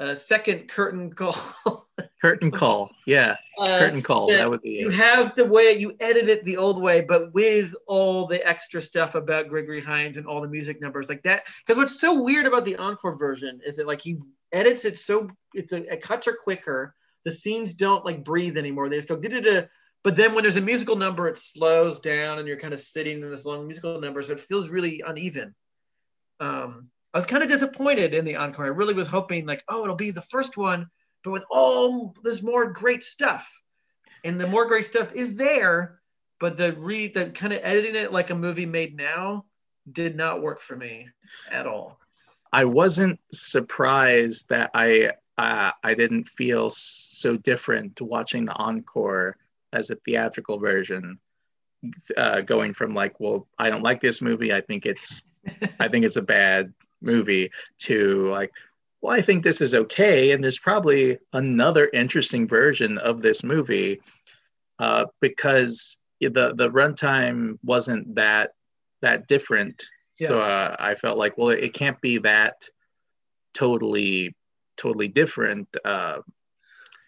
Uh, second curtain call. Curtain call. Yeah, Uh, curtain call. yeah, That would be you it. have the way you edit it the old way, but with all the extra stuff about Gregory Hines and all the music numbers like that. Because what's so weird about the encore version is that like he edits it so it's a, it cuts are quicker. The scenes don't like breathe anymore. They just go da But then when there's a musical number, it slows down and you're kind of sitting in this long musical number, so it feels really uneven. Um, I was kind of disappointed in the encore. I really was hoping like, oh, it'll be the first one, but with all this more great stuff and the more great stuff is there but the re the kind of editing it like a movie made now did not work for me at all I wasn't surprised that I uh, I didn't feel so different watching the encore as a theatrical version. Uh, going from like, well, I don't like this movie. I think it's I think it's a bad movie to like, well, I think this is okay, and there's probably another interesting version of this movie uh, because the the runtime wasn't that that different. So uh, I felt like, well, it can't be that totally totally different. Uh,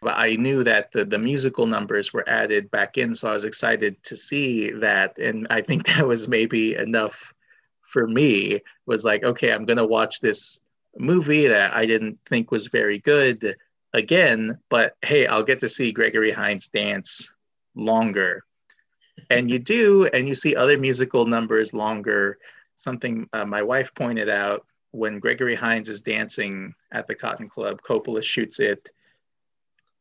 but I knew that the, the musical numbers were added back in, so I was excited to see that, and I think that was maybe enough for me. Was like, okay, I'm gonna watch this movie that I didn't think was very good again, but hey, I'll get to see Gregory Hines dance longer. And you do, and you see other musical numbers longer. Something uh, my wife pointed out when Gregory Hines is dancing at the Cotton Club, Coppola shoots it.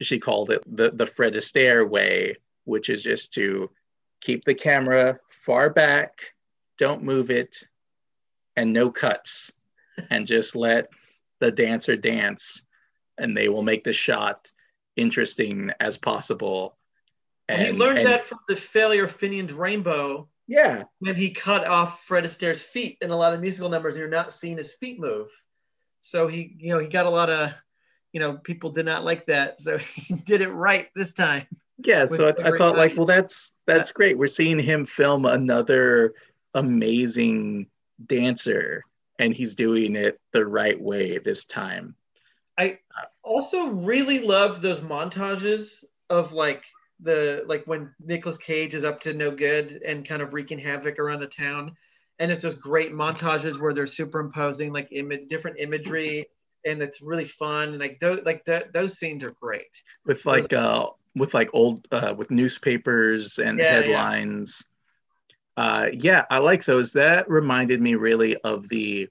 She called it the, the Fred Astaire way, which is just to keep the camera far back, don't move it, and no cuts, and just let the dancer dance, and they will make the shot interesting as possible. and he learned that from the failure of Finian's Rainbow Yeah, when he cut off Fred Astaire's feet in a lot of musical numbers and you're not seeing his feet move so he you know he got a lot of you know people did not like that so he did it right this time yeah. So I, I thought, like, well, that's that's great. We're seeing him film another amazing dancer, and he's doing it the right way this time. I also really loved those montages of like the like when Nicolas Cage is up to no good and kind of wreaking havoc around the town, and it's just great montages where they're superimposing like Im- different imagery, and it's really fun. And like those like th- those scenes are great. with like uh with like old uh with newspapers and Yeah, yeah. Uh yeah i like those that reminded me really of the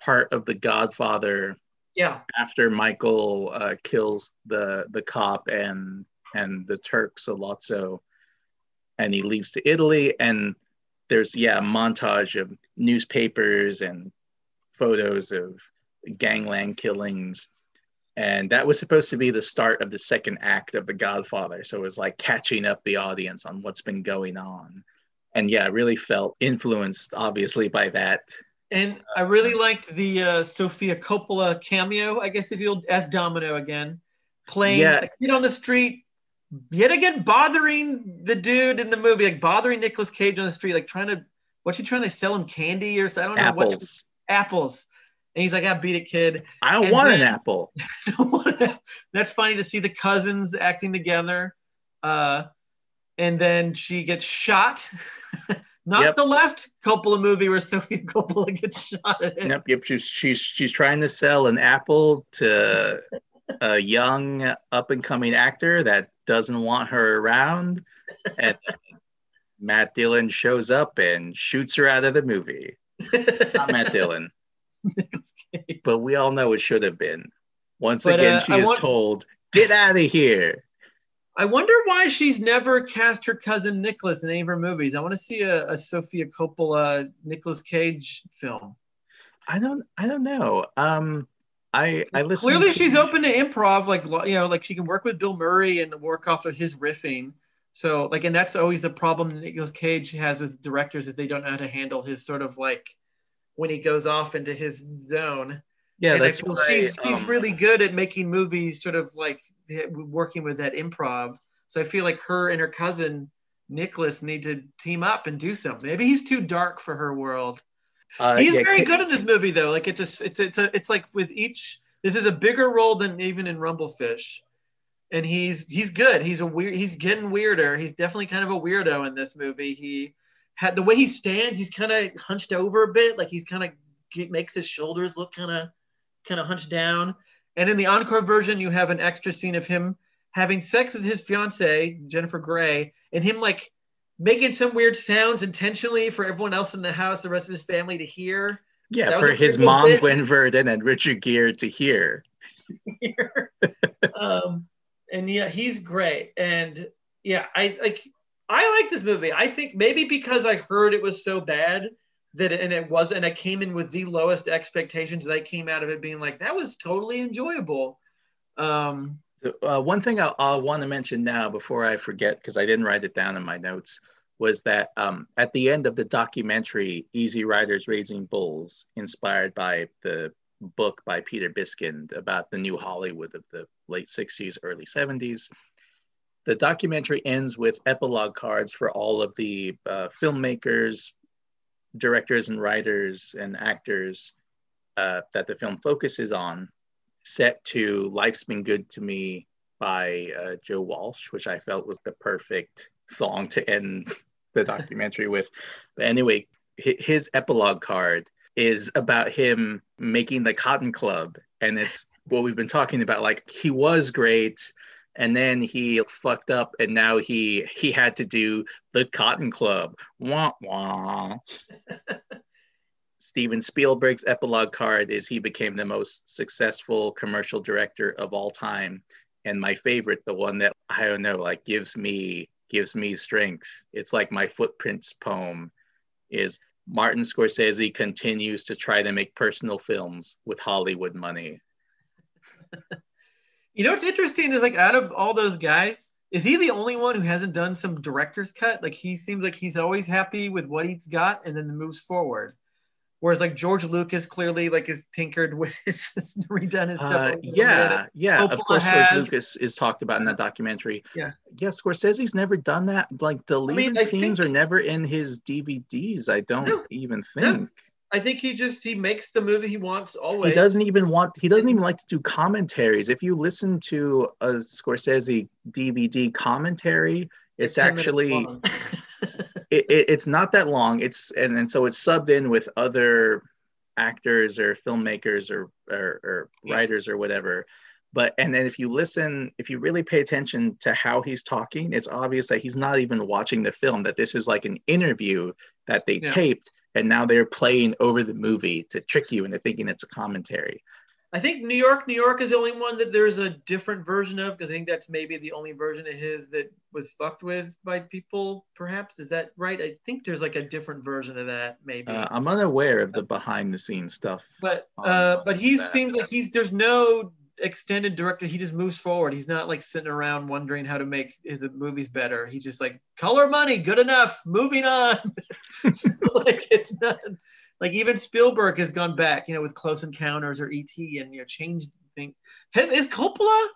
part of the godfather Yeah, after michael uh kills the the cop and and the turk Sollozzo and he leaves to italy and there's yeah a montage of newspapers and photos of gangland killings. And that was supposed to be the start of the second act of The Godfather. So it was like catching up the audience on what's been going on. And yeah, I really felt influenced, obviously, by that. And I really liked the uh, Sofia Coppola cameo, I guess, if you'll, as Domino again, playing Yeah. a kid on the street, yet again bothering the dude in the movie, like bothering Nicolas Cage on the street, like trying to, what's he trying to sell him candy or something? I don't know what Apples. apples. And he's like, I beat it, kid. I don't And want an then- apple. That's funny to see the cousins acting together. Uh, and then she gets shot. Not Yep. the last Coppola movie where Sofia Coppola gets shot. At. Yep, yep. She's she's she's trying to sell an apple to a young up and coming actor that doesn't want her around, and Matt Dillon shows up and shoots her out of the movie. Not Matt Dillon, but we all know it should have been. Once But, again, uh, she I is want- told, "Get out of here." I wonder why she's never cast her cousin Nicolas in any of her movies. I want to see a, a Sofia Coppola Nicolas Cage film. I don't I don't know. Um, I I listen. Clearly, to- she's open to improv. Like you know, like she can work with Bill Murray and work off of his riffing. So like, and that's always the problem Nicolas Cage has with directors is they don't know how to handle his sort of like when he goes off into his zone. Yeah, and I that's why, she's, she's um, really good at making movies sort of like working with that improv. So I feel like her and her cousin Nicolas need to team up and do something. Maybe he's too dark for her world. uh, he's yeah, very good in this movie though. Like it just it's it's a, it's like with each this is a bigger role than even in Rumblefish. And he's he's good. He's a weird he's getting weirder. He's definitely kind of a weirdo in this movie. He had the way he stands, he's kind of hunched over a bit, like he's kind of makes his shoulders look kind of kind of hunched down. And in the encore version, you have an extra scene of him having sex with his fiancee, Jennifer Grey, and him like making some weird sounds intentionally for everyone else in the house, the rest of his family to hear. yeah, that for his mom, bit. Gwen Verdon, and Richard Gere to hear. hear. um, and yeah, he's great. And yeah, I like I like this movie. I think maybe because I heard it was so bad that and it was and I came in with the lowest expectations that I came out of it being like that was totally enjoyable. Um, Uh, one thing I, I want to mention now before I forget, because I didn't write it down in my notes, was that um, at the end of the documentary, Easy Riders Raging Bulls, inspired by the book by Peter Biskind about the new Hollywood of the late 60s, early 70s, the documentary ends with epilogue cards for all of the uh, filmmakers, directors, and writers and actors uh, that the film focuses on set to Life's Been Good to Me by uh, Joe Walsh, which I felt was the perfect song to end the documentary with. But anyway, his epilogue card is about him making the Cotton Club. And it's what we've been talking about. Like, he was great. And then he fucked up, and now he he had to do the Cotton Club. Wah wah. Steven Spielberg's epilogue card is he became the most successful commercial director of all time. And my favorite, the one that I don't know, like gives me gives me strength. It's like my footprints poem is Martin Scorsese continues to try to make personal films with Hollywood money. you know what's interesting is like out of all those guys, is he the only one who hasn't done some director's cut? Like he seems like he's always happy with what he's got and then moves forward. Whereas like George Lucas clearly like is tinkered with his redone his stuff. Uh, a little bit. yeah, yeah. Coppola of course, has- George Lucas is talked about in that documentary. Yeah. yeah. Scorsese's never done that. Like deleted I scenes think- are never in his DVDs. I don't No, even no. I think he just he makes the movie he wants always. He doesn't even want. He doesn't even like to do commentaries. If you listen to a Scorsese DVD commentary, it's 10 actually it, it, it's not that long. It's and, and so it's subbed in with other actors or filmmakers or or, or Yeah. writers or whatever. But and then if you listen, if you really pay attention to how he's talking, it's obvious that he's not even watching the film. That this is like an interview that they Yeah. taped, and now they're playing over the movie to trick you into thinking it's a commentary. I think New York, New York is the only one that there's a different version of because I think that's maybe the only version of his that was fucked with by people. Perhaps is that right? I think there's like a different version of that, maybe. Uh, I'm unaware of the behind the scenes stuff. but uh, but he seems like he's there's no extended director. He just moves forward. He's not like sitting around wondering how to make his movies better. He just like color money, good enough. Moving on. So, like it's not like even Spielberg has gone back, you know, with Close Encounters or ET, and you know changed things. Has, is Coppola?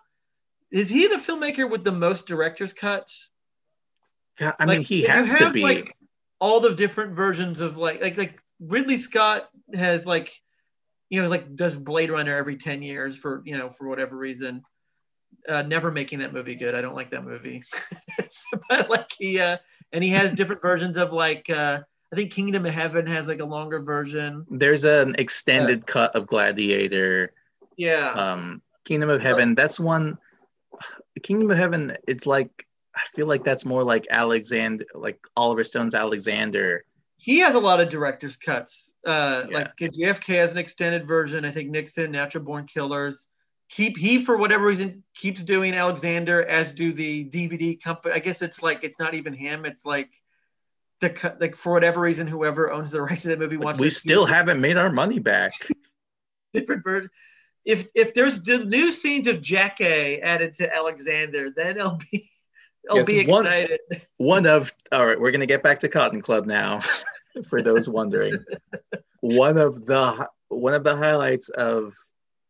Is he the filmmaker with the most director's cuts? Yeah, I Like, mean, he has to have, be. like, all the different versions of like like like Ridley Scott has like you know like does Blade Runner every 10 years for you know for whatever reason uh, never making that movie good I don't like that movie but like he uh and he has different versions of like uh I think Kingdom of Heaven has like a longer version There's an extended cut of Gladiator. yeah Um, Kingdom of Heaven. That's one. Kingdom of Heaven. It's like I feel like that's more like Alexander, like Oliver Stone's Alexander. He has a lot of director's cuts. Uh, Yeah. Like JFK has an extended version. I think Nixon, Natural Born Killers. Keep he for whatever reason keeps doing Alexander, as do the DVD company. I guess it's like it's not even him. It's like the like for whatever reason, whoever owns the rights to that movie Like, wants we still haven't made our money back. different version. If if there's the new scenes of Jackée added to Alexander, then I'll be I'll Yes, be one- excited. One of all right, we're gonna get back to Cotton Club now. for those wondering, one of the one of the highlights of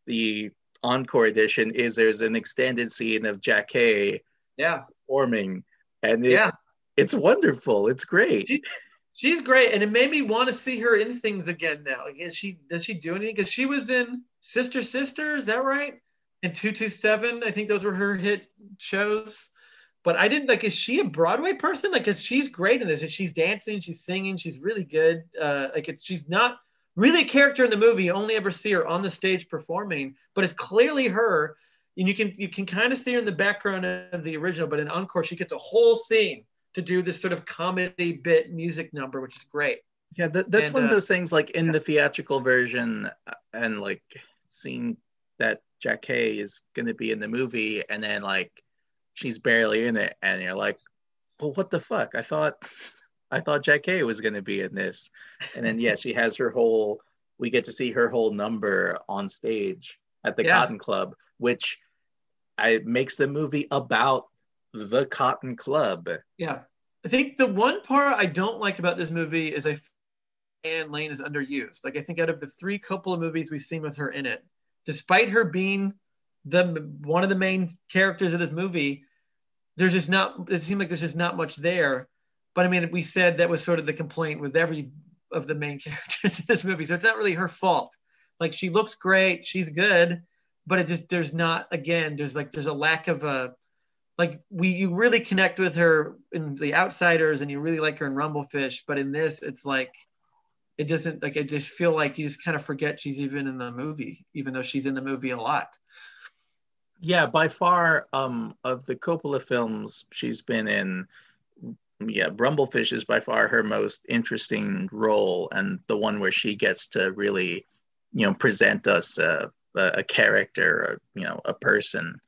the encore edition is there's an extended scene of Jackée Yeah. performing, and it, Yeah. it's wonderful. It's great. She's great, and it made me want to see her in things again now. Is she does she do anything? Because she was in Sister Sister, is that right? And two two seven, I think those were her hit shows. But I didn't like. Is she a Broadway person? Like, cause she's great in this, and she's dancing, she's singing, she's really good. Uh, like, it's she's not really a character in the movie. You only ever see her on the stage performing, but it's clearly her. And you can you can kind of see her in the background of the original, but in Encore, she gets a whole scene to do this sort of comedy bit music number, which is great. Yeah, that, that's And, one of uh, those things like in the theatrical version and like seeing that Jackée is going to be in the movie and then like she's barely in it and you're like, well, what the fuck? I thought, I thought Jackée was going to be in this. And then, yeah, she has her whole, we get to see her whole number on stage at the Yeah. Cotton Club, which I makes the movie about the Cotton Club. Yeah. I think the one part I don't like about this movie is I Anne Lane is underused. Like I think out of the three Coppola movies we've seen with her in it, despite her being the one of the main characters of this movie, there's just not. It seemed like there's just not much there. But I mean, we said that was sort of the complaint with every of the main characters in this movie, so it's not really her fault. Like she looks great, she's good, but it just there's not. Again, there's like there's a lack of a like we you really connect with her in the outsiders and you really like her in rumblefish but in this it's like it doesn't like i just feel like you just kind of forget she's even in the movie even though she's in the movie a lot Yeah, by far um, of the Coppola films she's been in, yeah, Rumblefish is by far her most interesting role and the one where she gets to really, you know, present us a, a, a character, a, you know, a person.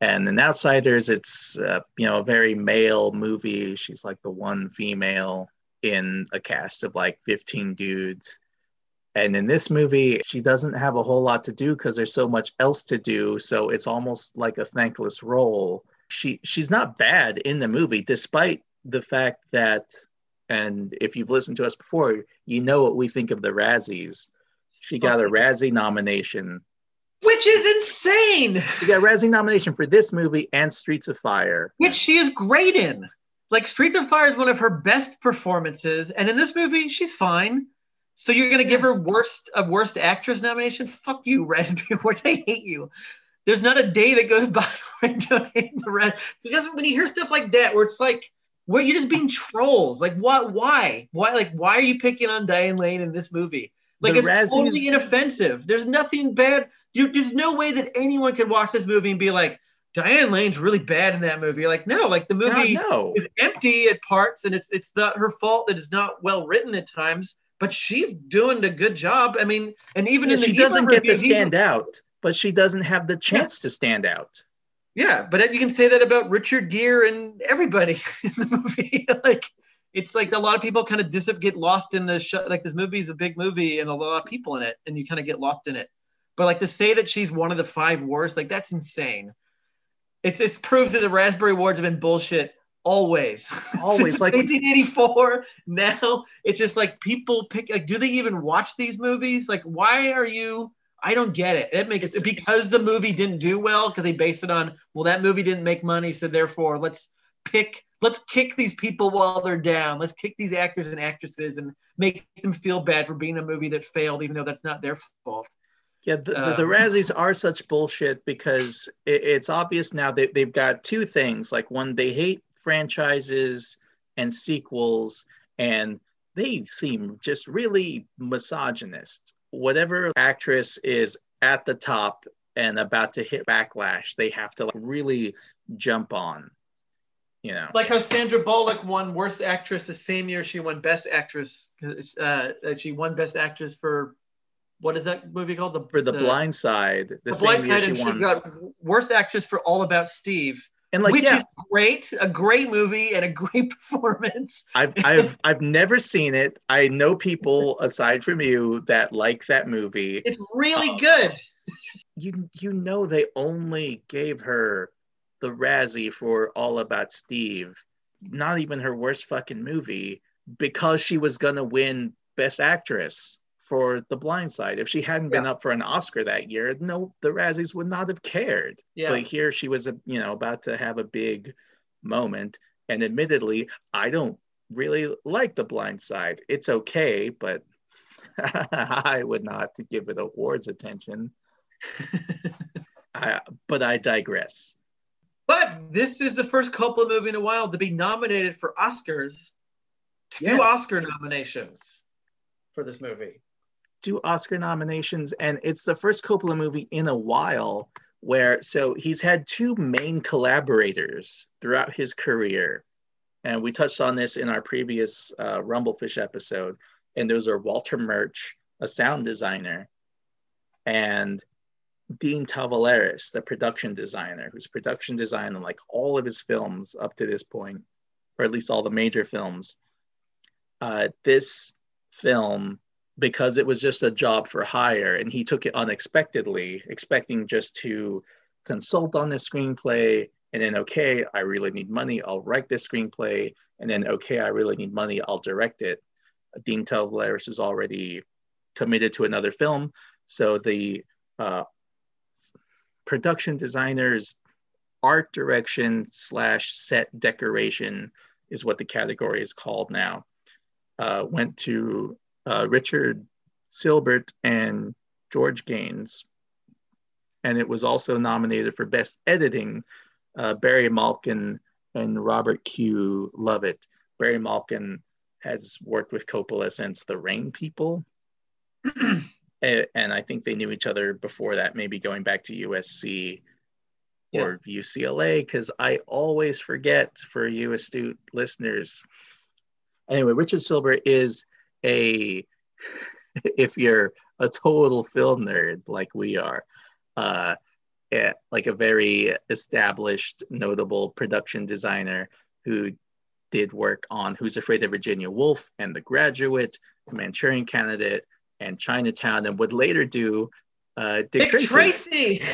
And in Outsiders, it's, uh, you know, a very male movie. She's like the one female in a cast of like 15 dudes. And in this movie, she doesn't have a whole lot to do because there's so much else to do. So it's almost like a thankless role. She she's not bad in the movie, despite the fact that, and if you've listened to us before, you know what we think of the Razzies. She got a Razzie nomination. which is insane She got a Razzie nomination for this movie and Streets of Fire. which she is great in like streets of fire is one of her best performances and in this movie she's fine so you're gonna give her worst a worst actress nomination? Fuck you raspberry awards i hate you. There's not a day that goes by where I don't hate the rest because when you hear stuff like that where it's like where you're just being trolls like what why? Why like why are you picking on diane lane in this movie? Like The it's Razzies- totally inoffensive. There's nothing bad you, there's no way that anyone could watch this movie and be like diane lane's really bad in that movie. You're like no like the movie No, no. is empty at parts and it's it's not her fault that it's not well written at times but she's doing a good job i mean and even Yeah, in the she doesn't get to stand out. but she doesn't have the chance to stand out. Yeah, but you can say that about Richard Gere and everybody in the movie. like, it's like a lot of people kind of dis- get lost in the show. Like, this movie is a big movie and a lot of people in it, and you kind of get lost in it. But like to say that she's one of the five worst, like that's insane. It's it's proved that the Raspberry Awards have been bullshit always. Always, Since like- 1984. Now it's just like people pick. Like, do they even watch these movies? Like, why are you? I don't get it. It makes because the movie didn't do well because they based it on well that movie didn't make money so therefore let's pick let's kick these people while they're down. Let's kick these actors and actresses and make them feel bad for being a movie that failed even though that's not their fault. Yeah, the, the, the Um, Razzies are such bullshit because it, it's obvious now that they've got two things. Like, one, they hate franchises and sequels, and they seem just really misogynist. Whatever actress is at the top and about to hit backlash, they have to like really jump on. You know, like how Sandra Bullock won Worst Actress the same year she won Best Actress. Uh, she won Best Actress for what is that movie called? The for the, Blind Side, the, The same Blind year Side, she and she won. got Worst Actress for All About Steve, and like, which yeah, is great, a great movie and a great performance. I've I've I've never seen it. I know people aside from you that like that movie. It's really Oh. good. You you know they only gave her the Razzie for All About Steve, not even her worst fucking movie, because she was gonna win Best Actress for The Blind Side. If she hadn't been up for an Oscar that year, no, the Razzies would not have cared. Yeah. But here she was, you know, about to have a big moment, and admittedly, I don't really like The Blind Side. It's okay, but I would not give it awards attention. I, but I digress. But this is the first Coppola movie in a while to be nominated for Oscars. Two Yes. Oscar nominations for this movie. Two Oscar nominations, and it's the first Coppola movie in a while where so he's had two main collaborators throughout his career, and we touched on this in our previous uh, Rumblefish episode. And those are Walter Murch, a sound designer, and Dean Tavoularis, the production designer, who's production designed on like all of his films up to this point, or at least all the major films. Uh, this film, because it was just a job for hire, and he took it unexpectedly, expecting just to consult on the screenplay, and then okay, I really need money, I'll write this screenplay, and then okay, I really need money, I'll direct it. Dean Tavoularis is already committed to another film, so the uh, production designers art direction slash set decoration is what the category is called now uh, went to uh, richard sylbert and george gaines. And it was also nominated for best editing uh, barry malkin and robert q. Lovett. Barry malkin has worked with coppola since the rain people. A- and I think they knew each other before that, maybe going back to USC or UCLA, because I always forget for you astute listeners. Anyway, Richard Sylbert is a, if you're a total film nerd like we are, uh, like a very established, notable production designer who did work on Who's Afraid of Virginia Woolf and The Graduate, Manchurian Candidate, and Chinatown, and would later do uh, Dick, Dick Tracy. Tracy,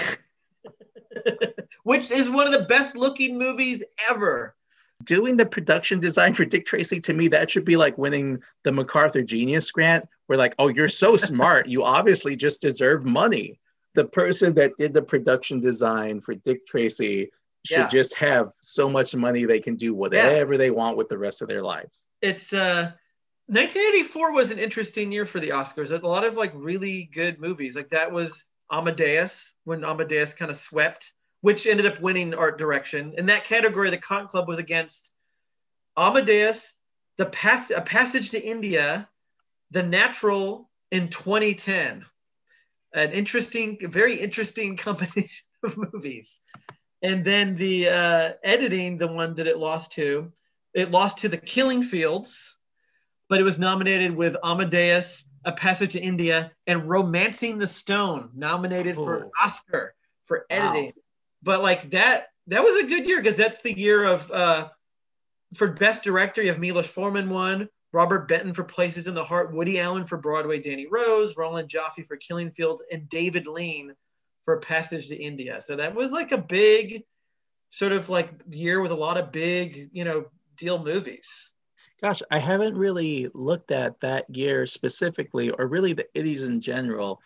which is one of the best looking movies ever. Doing the production design for Dick Tracy to me, that should be like winning the MacArthur Genius Grant. We're like, oh, you're so smart. You obviously just deserve money. The person that did the production design for Dick Tracy should Yeah. just have so much money they can do whatever they want with the rest of their lives. It's uh 1984 was an interesting year for the Oscars. A lot of like really good movies. Like that was Amadeus when Amadeus kind of swept, which ended up winning art direction. In that category, the Con Club was against Amadeus, the pass a passage to India, The Natural in 2010. An interesting, very interesting combination of movies. And then the uh, editing, the one that it lost to, it lost to The Killing Fields but it was nominated with Amadeus, A Passage to India, and Romancing the Stone, nominated for Oh. Oscar for Wow. But like that, that was a good year because that's the year of uh, for best director. You have Milos Forman won, Robert Benton for Places in the Heart, Woody Allen for Broadway, Danny Rose, Roland Joffé for Killing Fields, and David Lean for Passage to India. So that was like a big sort of like year with a lot of big, you know, deal movies. Gosh, I haven't really looked at that year specifically, or really the 80s in general.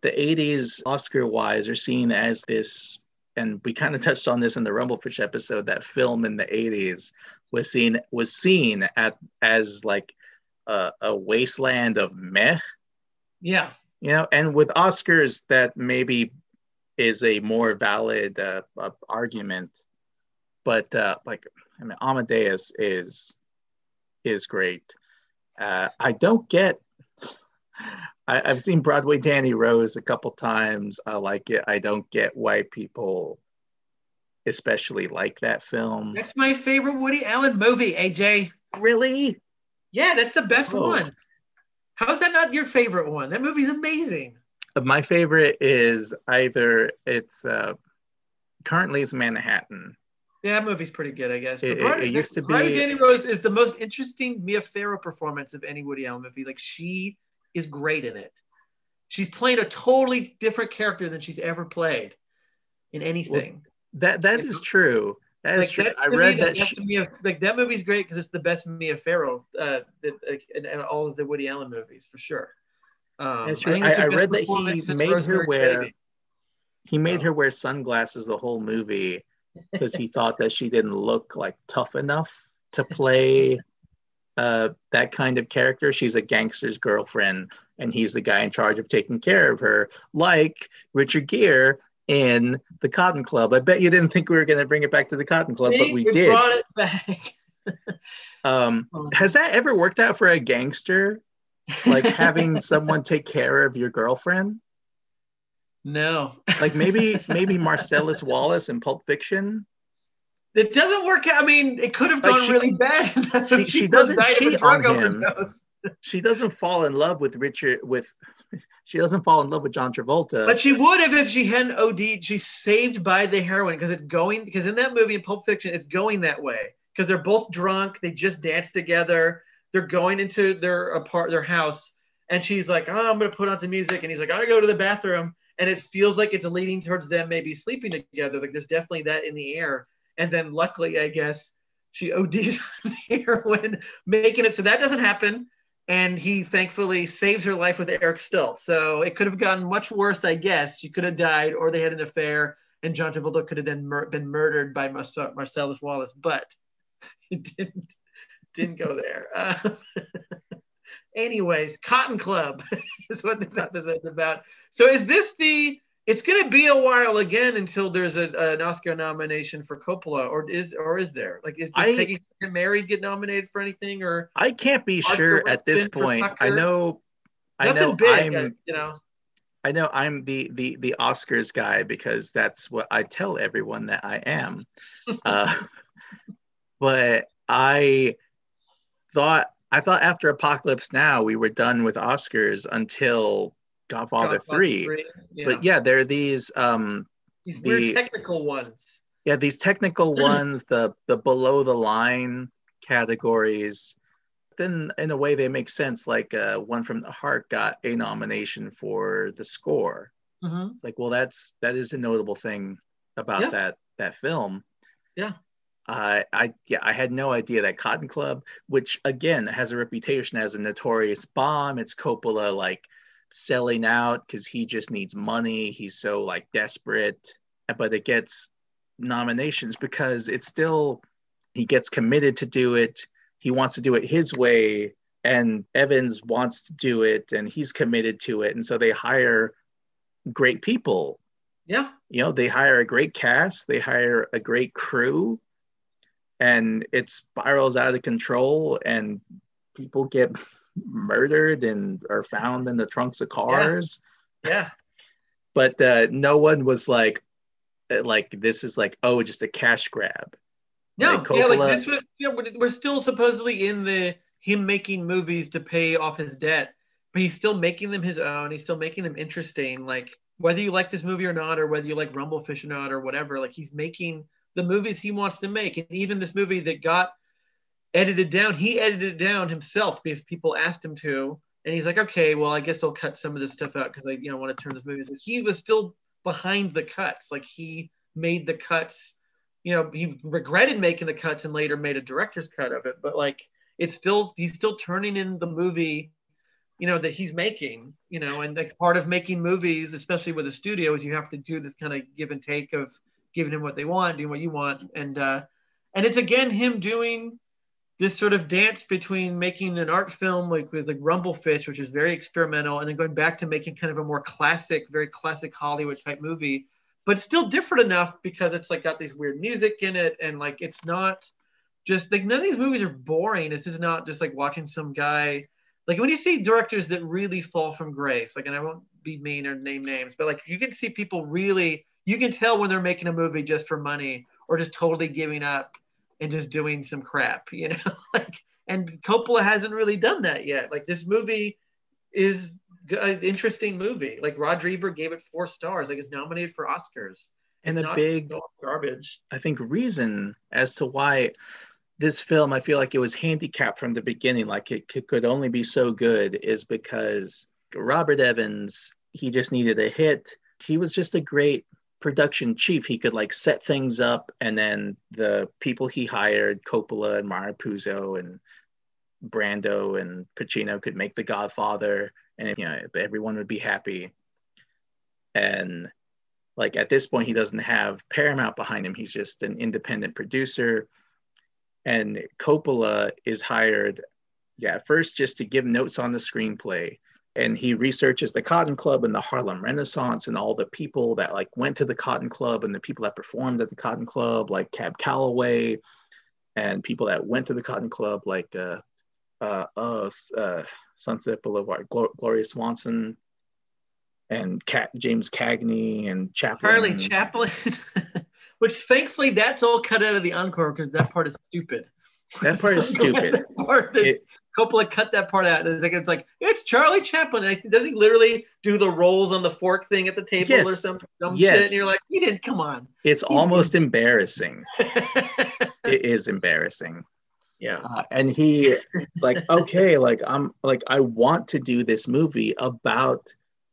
The 80s, Oscar wise, are seen as this, and we kind of touched on this in the Rumblefish episode, that film in the 80s was seen was seen at as like a, a wasteland of meh, Yeah. you know, and with Oscars that maybe is a more valid uh, uh, argument, but uh, like I mean, Amadeus is is great. Uh, I don't get. I, I've seen Broadway Danny Rose a couple times. I like it. I don't get why people, especially like that film. That's my favorite Woody Allen movie, AJ. Really? Yeah, that's the best Oh. one. How's that not your favorite one? That movie's amazing. My favorite is either it's uh, currently it's Manhattan. Yeah, that movie's pretty good, I guess. It- But Bride, it used to be- Danny Rose is the most interesting Mia Farrow performance of any Woody Allen movie. Like she is great in it. She's playing a totally different character than she's ever played in anything. That that You is true. That is like true. that, I read that. that's she- Mia, like that movie's great because it's the best Mia Farrow uh, that like, in, in all of the Woody Allen movies for sure. Um, That's true. think I- I read that he made her wear- Baby. he made Oh. her wear sunglasses the whole movie because he thought that she didn't look like tough enough to play uh, that kind of character. She's a gangster's girlfriend, and he's the guy in charge of taking care of her, like Richard Gere in the Cotton Club. I bet you didn't think we were going to bring it back to the Cotton Club, but See, we we did. brought it back. Um, has that ever worked out for a gangster? Like having someone take care of your girlfriend? no, Like maybe maybe Marcellus Wallace in Pulp Fiction. It doesn't work out. I mean, it could have Like, gone she- really bad. she- she doesn't died of a cheat on him. overdose. She doesn't fall in love with Richard with she doesn't fall in love with John Travolta. But she would have if she hadn't OD'd. She's saved by the heroin because it's going because in that movie in Pulp Fiction, it's going that way because they're both drunk. They just dance together. They're going into their apart their house, and she's like, "Oh, I'm gonna put on some music," and he's like, "I gotta go to the bathroom," and it feels like it's leading towards them maybe sleeping together. Like there's definitely that in the air. And then luckily, I guess she ODs on heroin, making it so that doesn't happen. And he thankfully saves her life with Eric Stoltz. So it could have gotten much worse, I guess. She could have died, or they had an affair, and John Travolta could have then mur- been murdered by Marce- Marcellus Wallace. But it didn't didn't go there. Uh, anyways, Cotton Club is what this episode's about. So is this the? It's going to be a while again until there's a, an Oscar nomination for Coppola, or is or is there? Like, is does I- Peggy Married get nominated for anything, or I can't be sure at this point. I know I know big? I'm uh, you know, I know I'm the the the Oscars guy because that's what I tell everyone that I am. uh, but I thought I thought after Apocalypse Now we were done with Oscars until Godfather, Godfather 3. Yeah. But yeah, there are these um these the- weird technical ones. yeah these technical ones the the below the line categories then in a way they make sense like uh, one from the heart got a nomination for the score Mhm. it's like well that's that is a notable thing about Yeah. that that film Yeah. uh, i yeah i had no idea that cotton club which again has a reputation as a notorious bomb it's coppola like selling out because he just needs money. He's so like desperate but it gets nominations because it's still he gets committed to do it. He wants to do it his way and evans wants to do it and he's committed to it and so they hire great people. Yeah. you know they hire a great cast they hire a great crew and it spirals out of control and people get murdered and are found in the trunks of cars Yeah. but uh, no one was like uh, like this is like oh just a cash grab No, Like yeah, like this was, yeah, we're, we're still supposedly in the him making movies to pay off his debt, but he's still making them his own. He's still making them interesting. Like whether you like this movie or not, or whether you like Rumblefish or not, or whatever, like he's making the movies he wants to make. And even this movie that got edited down, he edited it down himself because people asked him to. And he's like, okay, well, I guess I'll cut some of this stuff out because I, you know, want to turn this movie. Like he was still behind the cuts. Like he made the cuts. You know, he regretted making the cuts and later made a director's cut of it. But like, it's still he's still turning in the movie you know that he's making you know and like part of making movies especially with a studio is you have to do this kind of give and take of giving him what they want doing what you want and uh and it's again him doing this sort of dance between making an art film like with like rumblefish which is very experimental and then going back to making kind of a more classic very classic hollywood type movie but still different enough because it's like got these weird music in it and like it's not just like none of these movies are boring. This is not just like watching some guy like when you see directors that really fall from grace, like, and I won't be mean or name names, but like you can see people really, you can tell when they're making a movie just for money or just totally giving up and just doing some crap, you know? like, and Coppola hasn't really done that yet. Like this movie is an uh, interesting movie. Like Roger Ebert gave it four stars. Like it's nominated for Oscars. And It's a big, garbage. I think, reason as to why this film, I feel like it was handicapped from the beginning, like it could only be so good, is because Robert Evans, he just needed a hit. He was just a great production chief. He could like set things up, and then the people he hired, Coppola and Mario Puzo and Brando and Pacino, could make The Godfather, and you know everyone would be happy. And like at this point, he doesn't have Paramount behind him. He's just an independent producer and Coppola is hired, yeah, first just to give notes on the screenplay. And he researches the Cotton Club and the Harlem Renaissance and all the people that like went to the Cotton Club and the people that performed at the Cotton Club, like Cab Calloway, and people that went to the Cotton Club, like uh, uh, uh, uh Sunset Boulevard, Glo- Gloria Swanson, and Cat James Cagney and Chaplin. Charlie Chaplin, which thankfully that's all cut out of the encore because that part is stupid. That part is stupid. part that It- Coppola cut that part out. It's like it's like it's Charlie Chaplin. And I think- does he literally do the rolls on the fork thing at the table or Yes. some dumb Yes. shit? And you're like, you didn't come on. It's almost embarrassing. It is embarrassing. yeah. Uh, and he like okay like i'm like i want to do this movie about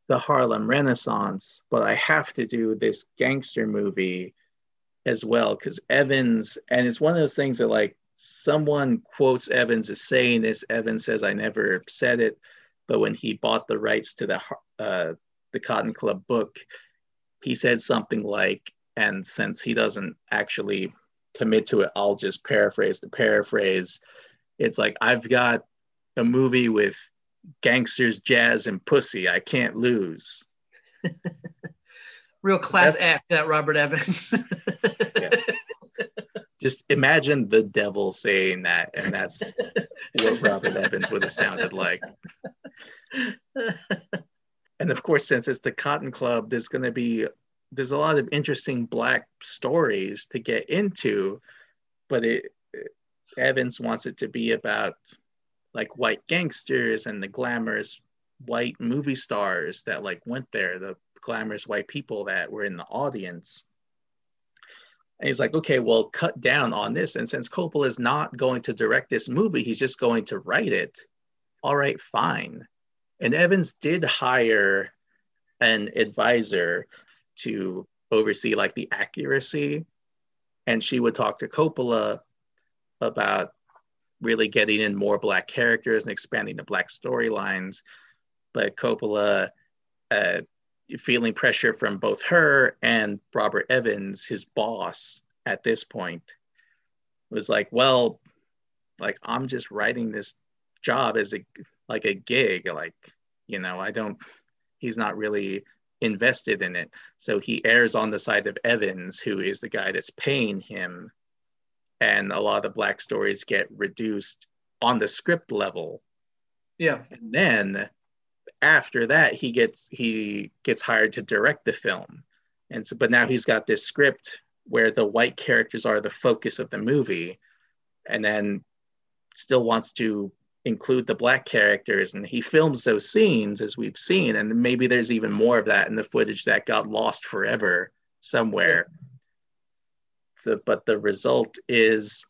the harlem renaissance but i have to do this gangster movie as well because evans and it's one of those things that like someone quotes evans as saying this evans says i never said it but when he bought the rights to the uh, the cotton club book he said something like and since he doesn't actually commit to it i'll just paraphrase the paraphrase it's like I've got a movie with gangsters, jazz, and pussy. I can't lose. Real class That's- act, that Robert Evans. Just imagine the devil saying that, and that's what Robert Evans would have sounded like. And of course, since it's the Cotton Club, there's going to be there's a lot of interesting black stories to get into, but it Evans wants it to be about like white gangsters and the glamorous white movie stars that like went there, the glamorous white people that were in the audience. And he's like, okay, well, cut down on this. And since Coppola is not going to direct this movie, he's just going to write it. All right, fine. And Evans did hire an advisor to oversee like the accuracy. And she would talk to Coppola about really getting in more black characters and expanding the black storylines. But Coppola, uh, feeling pressure from both her and Robert Evans, his boss at this point, was like, well, like I'm just writing this job as a like a gig, like, you know, I don't he's not really invested in it. So he errs on the side of Evans, who is the guy that's paying him. And a lot of the black stories get reduced on the script level. yeah. And then after that, he gets he gets hired to direct the film. And so but now he's got this script where the white characters are the focus of the movie, and then still wants to include the black characters. And he films those scenes as we've seen. And maybe there's even more of that in the footage that got lost forever somewhere. So but the result is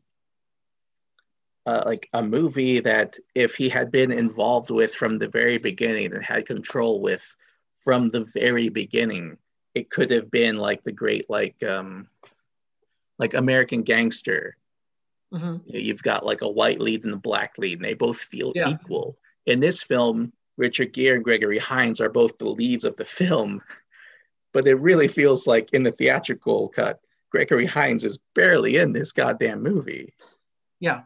uh, like a movie that if he had been involved with from the very beginning and had control with from the very beginning it could have been like the great like um like american gangster Mhm. know, you've got like a white lead and a black lead, and they both feel Yeah. equal. In this film, Richard Gere and Gregory Hines are both the leads of the film, but it really feels like in the theatrical cut, Gregory Hines is barely in this goddamn movie. Yeah.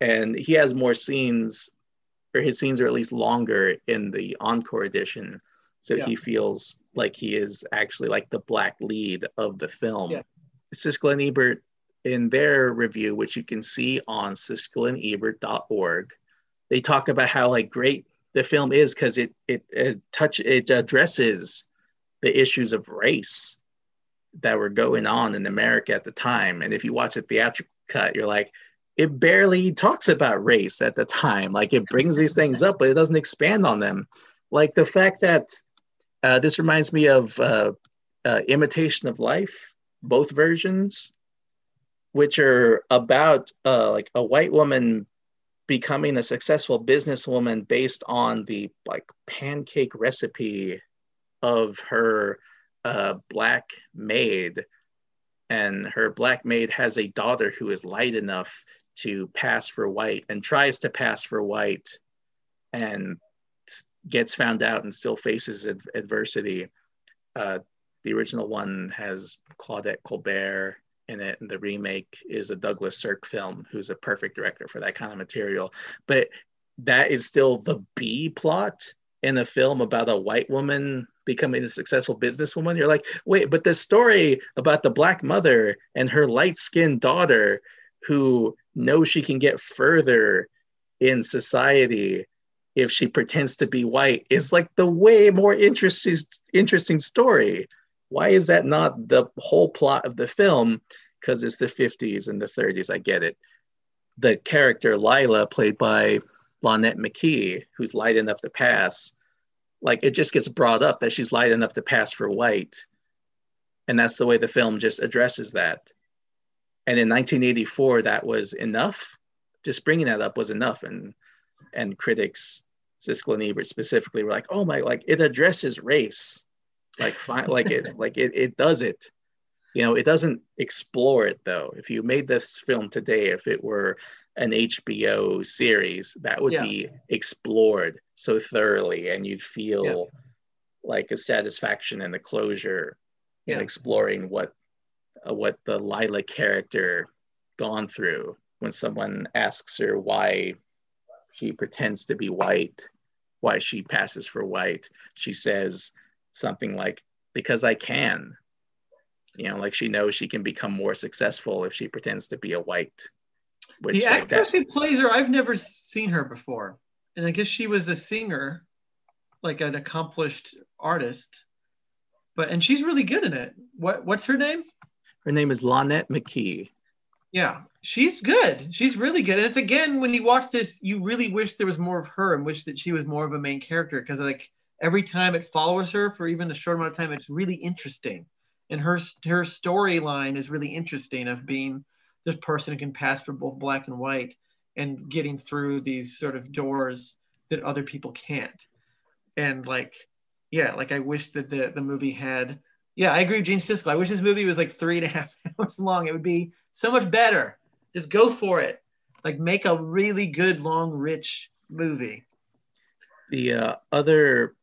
And he has more scenes, or his scenes are at least longer in the encore edition. So Yeah. he feels like he is actually like the black lead of the film. Yeah. Siskel and Ebert, in their review, which you can see on siskelandebert.org, they talk about how like great the film is because it, it it touch it addresses the issues of race that were going on in America at the time. And if you watch the theatrical cut, you're like, it barely talks about race at the time. Like it brings these things up, but it doesn't expand on them. Like the fact that uh, this reminds me of uh, uh, Imitation of Life, both versions, which are about uh, like a white woman becoming a successful businesswoman based on the like pancake recipe of her uh, black maid. And her black maid has a daughter who is light enough to pass for white and tries to pass for white and gets found out and still faces ad- adversity. Uh, the original one has Claudette Colbert in it, and the remake is a Douglas Sirk film, who's a perfect director for that kind of material. But that is still the B plot in a film about a white woman becoming a successful businesswoman. You're like, wait, but the story about the black mother and her light-skinned daughter who knows she can get further in society if she pretends to be white is like the way more interesting interesting story. Why is that not the whole plot of the film? Because it's the 50s and the 30s. I get it. The character Lila, played by Lonette McKee, who's light enough to pass, like it just gets brought up that she's light enough to pass for white. And that's the way the film just addresses that. And in 1984, that was enough. Just bringing that up was enough. And and critics, Siskel and Ebert specifically, were like, "Oh my, like it addresses race, like fine, like it, like it, it does it." You know, it doesn't explore it though. If you made this film today, if it were an HBO series, that would Yeah. be explored so thoroughly, and you'd feel like a satisfaction and a closure in exploring what uh, what the Lila character gone through when someone asks her why she pretends to be white, why she passes for white. She says something like, "Because I can." You know, like she knows she can become more successful if she pretends to be a white. Which, the like, actress that, who plays her, I've never seen her before, and I guess she was a singer, like an accomplished artist. But and she's really good in it. What what's her name? Her name is Lonette McKee. Yeah, she's good. She's really good. And it's again when you watch this, you really wish there was more of her and wish that she was more of a main character because like every time it follows her for even a short amount of time, it's really interesting. And her her storyline is really interesting of being this person who can pass for both black and white and getting through these sort of doors that other people can't. And like, yeah, like I wish that the the movie had. Yeah, I agree with Gene Siskel. I wish this movie was like three and a half hours long. It would be so much better. Just go for it. Like make a really good, long, rich movie. The uh, other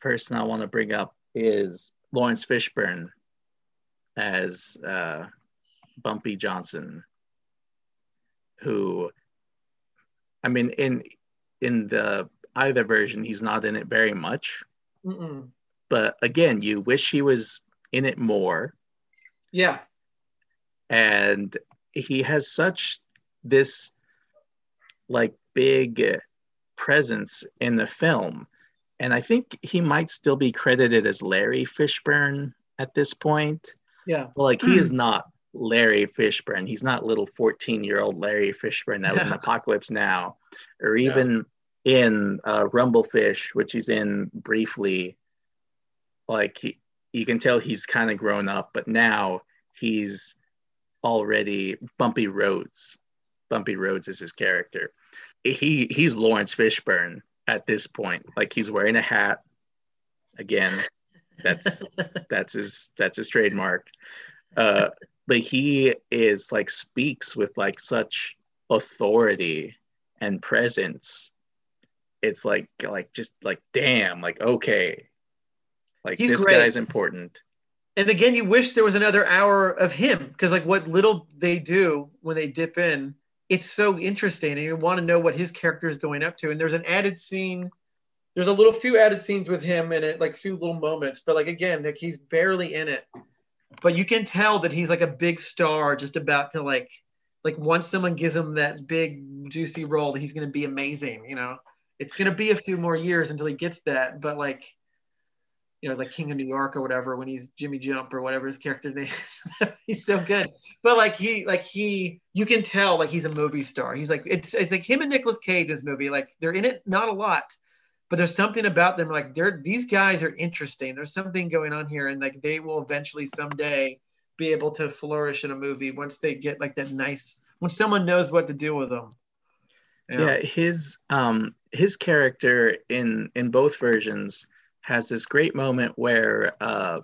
person I want to bring up is Laurence Fishburne as uh, Bumpy Johnson, who, I mean, in in the either version, he's not in it very much. Mm-mm. But again, you wish he was in it more. Yeah, and he has such this like big presence in the film and i think he might still be credited as larry fishburne at this point yeah, well, like he is not Larry Fishburne. He's not little 14 year old Larry Fishburne that was in Apocalypse Now, or Yeah. even in uh, Rumblefish, which he's in briefly. Like he, you can tell he's kind of grown up, but now he's already Bumpy Rhodes. Bumpy Rhodes is his character. He he's Laurence Fishburne at this point. Like he's wearing a hat. Again, that's that's his that's his trademark. Uh, but he is like speaks with like such authority and presence. It's like like just like damn, like okay. Like He's this great. guy's important. and again, you wish there was another hour of him because like what little they do when they dip in, it's so interesting, and you want to know what his character is going up to. And there's an added scene. There's a little few added scenes with him in it, like few little moments, but like again, like he's barely in it. But you can tell that he's like a big star, just about to like, like once someone gives him that big juicy role, that he's gonna be amazing. You know, it's gonna be a few more years until he gets that, but like you know, like King of New York or whatever, when he's Jimmy Jump or whatever his character name is. he's so good. But like he, like he, you can tell like he's a movie star. He's like it's it's like him and Nicolas Cage this movie. Like they're in it not a lot, but there's something about them. Like they're these guys are interesting. There's something going on here, and like they will eventually someday be able to flourish in a movie once they get like that nice when someone knows what to do with them. yeah his um his character in in both versions has this great moment where uh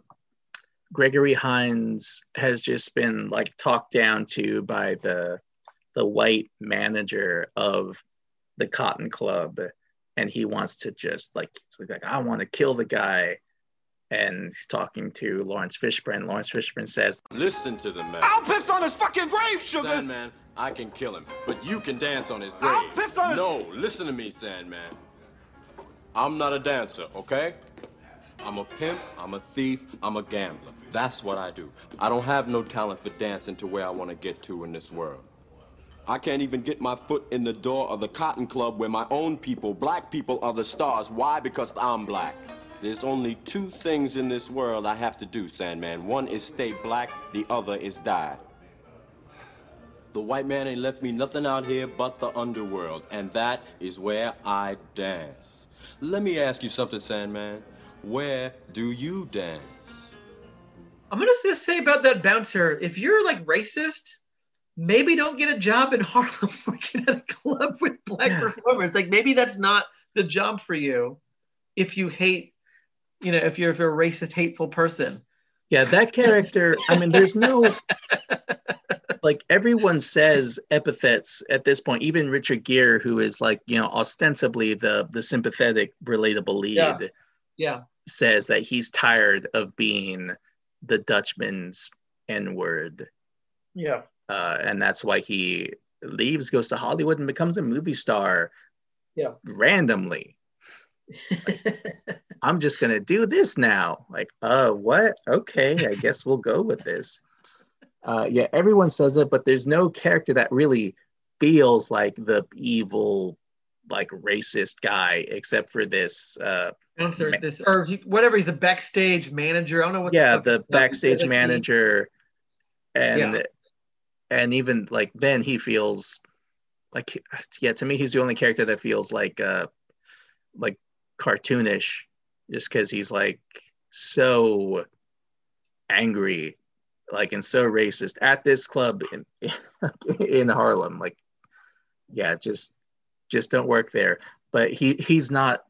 gregory hines has just been like talked down to by the the white manager of the cotton club and he wants to just like like i want to kill the guy and he's talking to laurence fishburne laurence fishburne says Listen to the man. I'll piss on his fucking grave, sugar. Sandman, I can kill him, but you can dance on his grave. I'll piss on his- No, listen to me, Sandman. I'm not a dancer, okay? I'm a pimp, I'm a thief, I'm a gambler. That's what I do. I don't have no talent for dancing to where I want to get to in this world. I can't even get my foot in the door of the Cotton Club where my own people, black people, are the stars. Why? Because I'm black. There's only two things in this world I have to do, Sandman. One is stay black, the other is die. The white man ain't left me nothing out here but the underworld, and that is where I dance. Let me ask you something, Sandman. Where do you dance? I'm gonna just say about that bouncer. If you're like racist, maybe don't get a job in Harlem working at a club with black Yeah. performers. Like maybe that's not the job for you. If you hate, you know, if you're if you're a racist, hateful person. Yeah, that character, I mean, there's no like everyone says epithets at this point, even Richard Gere, who is like, you know, ostensibly the the sympathetic, relatable lead, Yeah. Yeah. Says that he's tired of being the Dutchman's N-word. Yeah. Uh, and that's why he leaves, goes to Hollywood, and becomes a movie star Yeah. randomly. I'm just gonna do this now. Like, uh, what? Okay, I guess we'll go with this. Uh, yeah, everyone says it, but there's no character that really feels like the evil, like racist guy, except for this. Uh, Bouncer, Ma- this or whatever. He's a backstage manager. I don't know what. yeah, fuck the backstage he- manager, and Yeah. and even like then he feels like yeah. To me, he's the only character that feels like uh, like cartoonish, just because he's like so angry, like and so racist at this club in in Harlem. Like, yeah, just just don't work there. But he he's not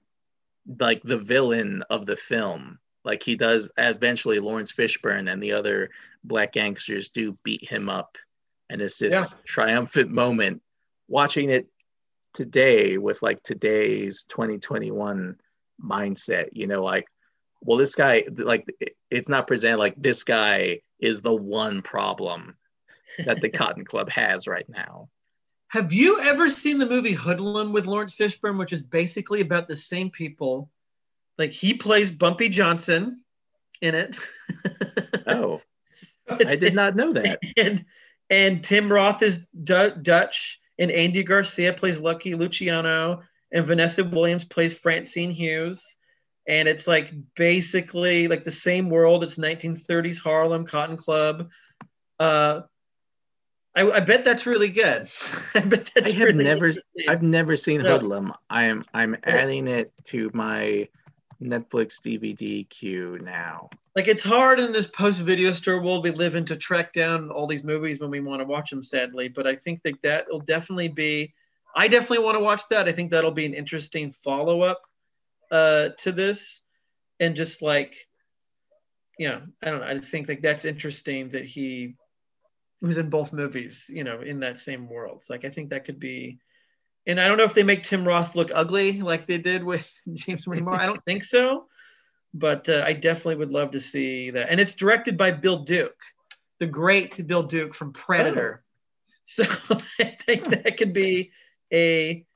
like the villain of the film. Like he does eventually Laurence Fishburne and the other black gangsters do beat him up. And it's this Yeah. triumphant moment watching it today with like today's 2021 mindset, you know, like, well, this guy, like, it's not presented like this guy is the one problem that the Cotton Club has right now. Have you ever seen the movie Hoodlum with Laurence Fishburne, which is basically about the same people? Like he plays Bumpy Johnson in it. Oh, I did not know that. And and Tim Roth is Du- Dutch, and Andy Garcia plays Lucky Luciano, and Vanessa Williams plays Francine Hughes. And it's like basically like the same world. It's 1930s Harlem Cotton Club. Uh, I, I bet that's really good. I bet that's I have really never. I've never seen No. Hoodlum. I am, I'm adding it to my Netflix DVD queue now. like it's hard in this post video store world we live in to track down all these movies when we want to watch them sadly but i think that that will definitely be i definitely want to watch that i think that'll be an interesting follow-up uh to this and just like yeah i don't know i just think like that's interesting that he was in both movies you know in that same world it's like i think that could be and i don't know if they make tim roth look ugly like they did with james remar i don't think so but uh, I definitely would love to see that. And it's directed by Bill Duke, the great Bill Duke from Predator. So I think that could be a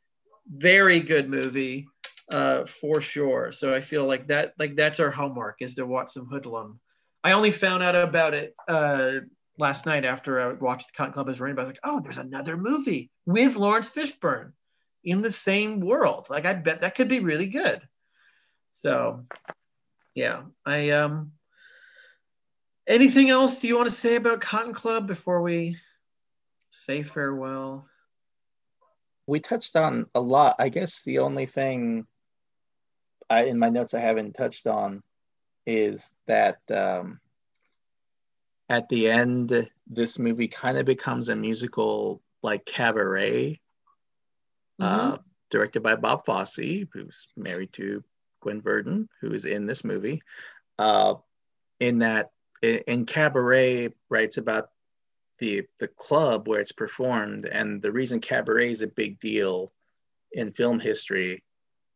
very good movie uh, for sure. So I feel like that like that's our homework is to watch some Hoodlum. I only found out about it uh, last night after I watched the Cotton Club as Rainbow. I was like, oh, there's another movie with Laurence Fishburne in the same world. Like I bet that could be really good. So yeah i um anything else do you want to say about cotton club before we say farewell We touched on a lot. I guess the only thing I, in my notes I haven't touched on is that um, at the end, this movie kind of becomes a musical like cabaret, uh, directed by Bob Fosse, who's married to Gwen Verdon, who is in this movie. Uh, in that, in, in cabaret, writes about the the club where it's performed, and the reason cabaret is a big deal in film history.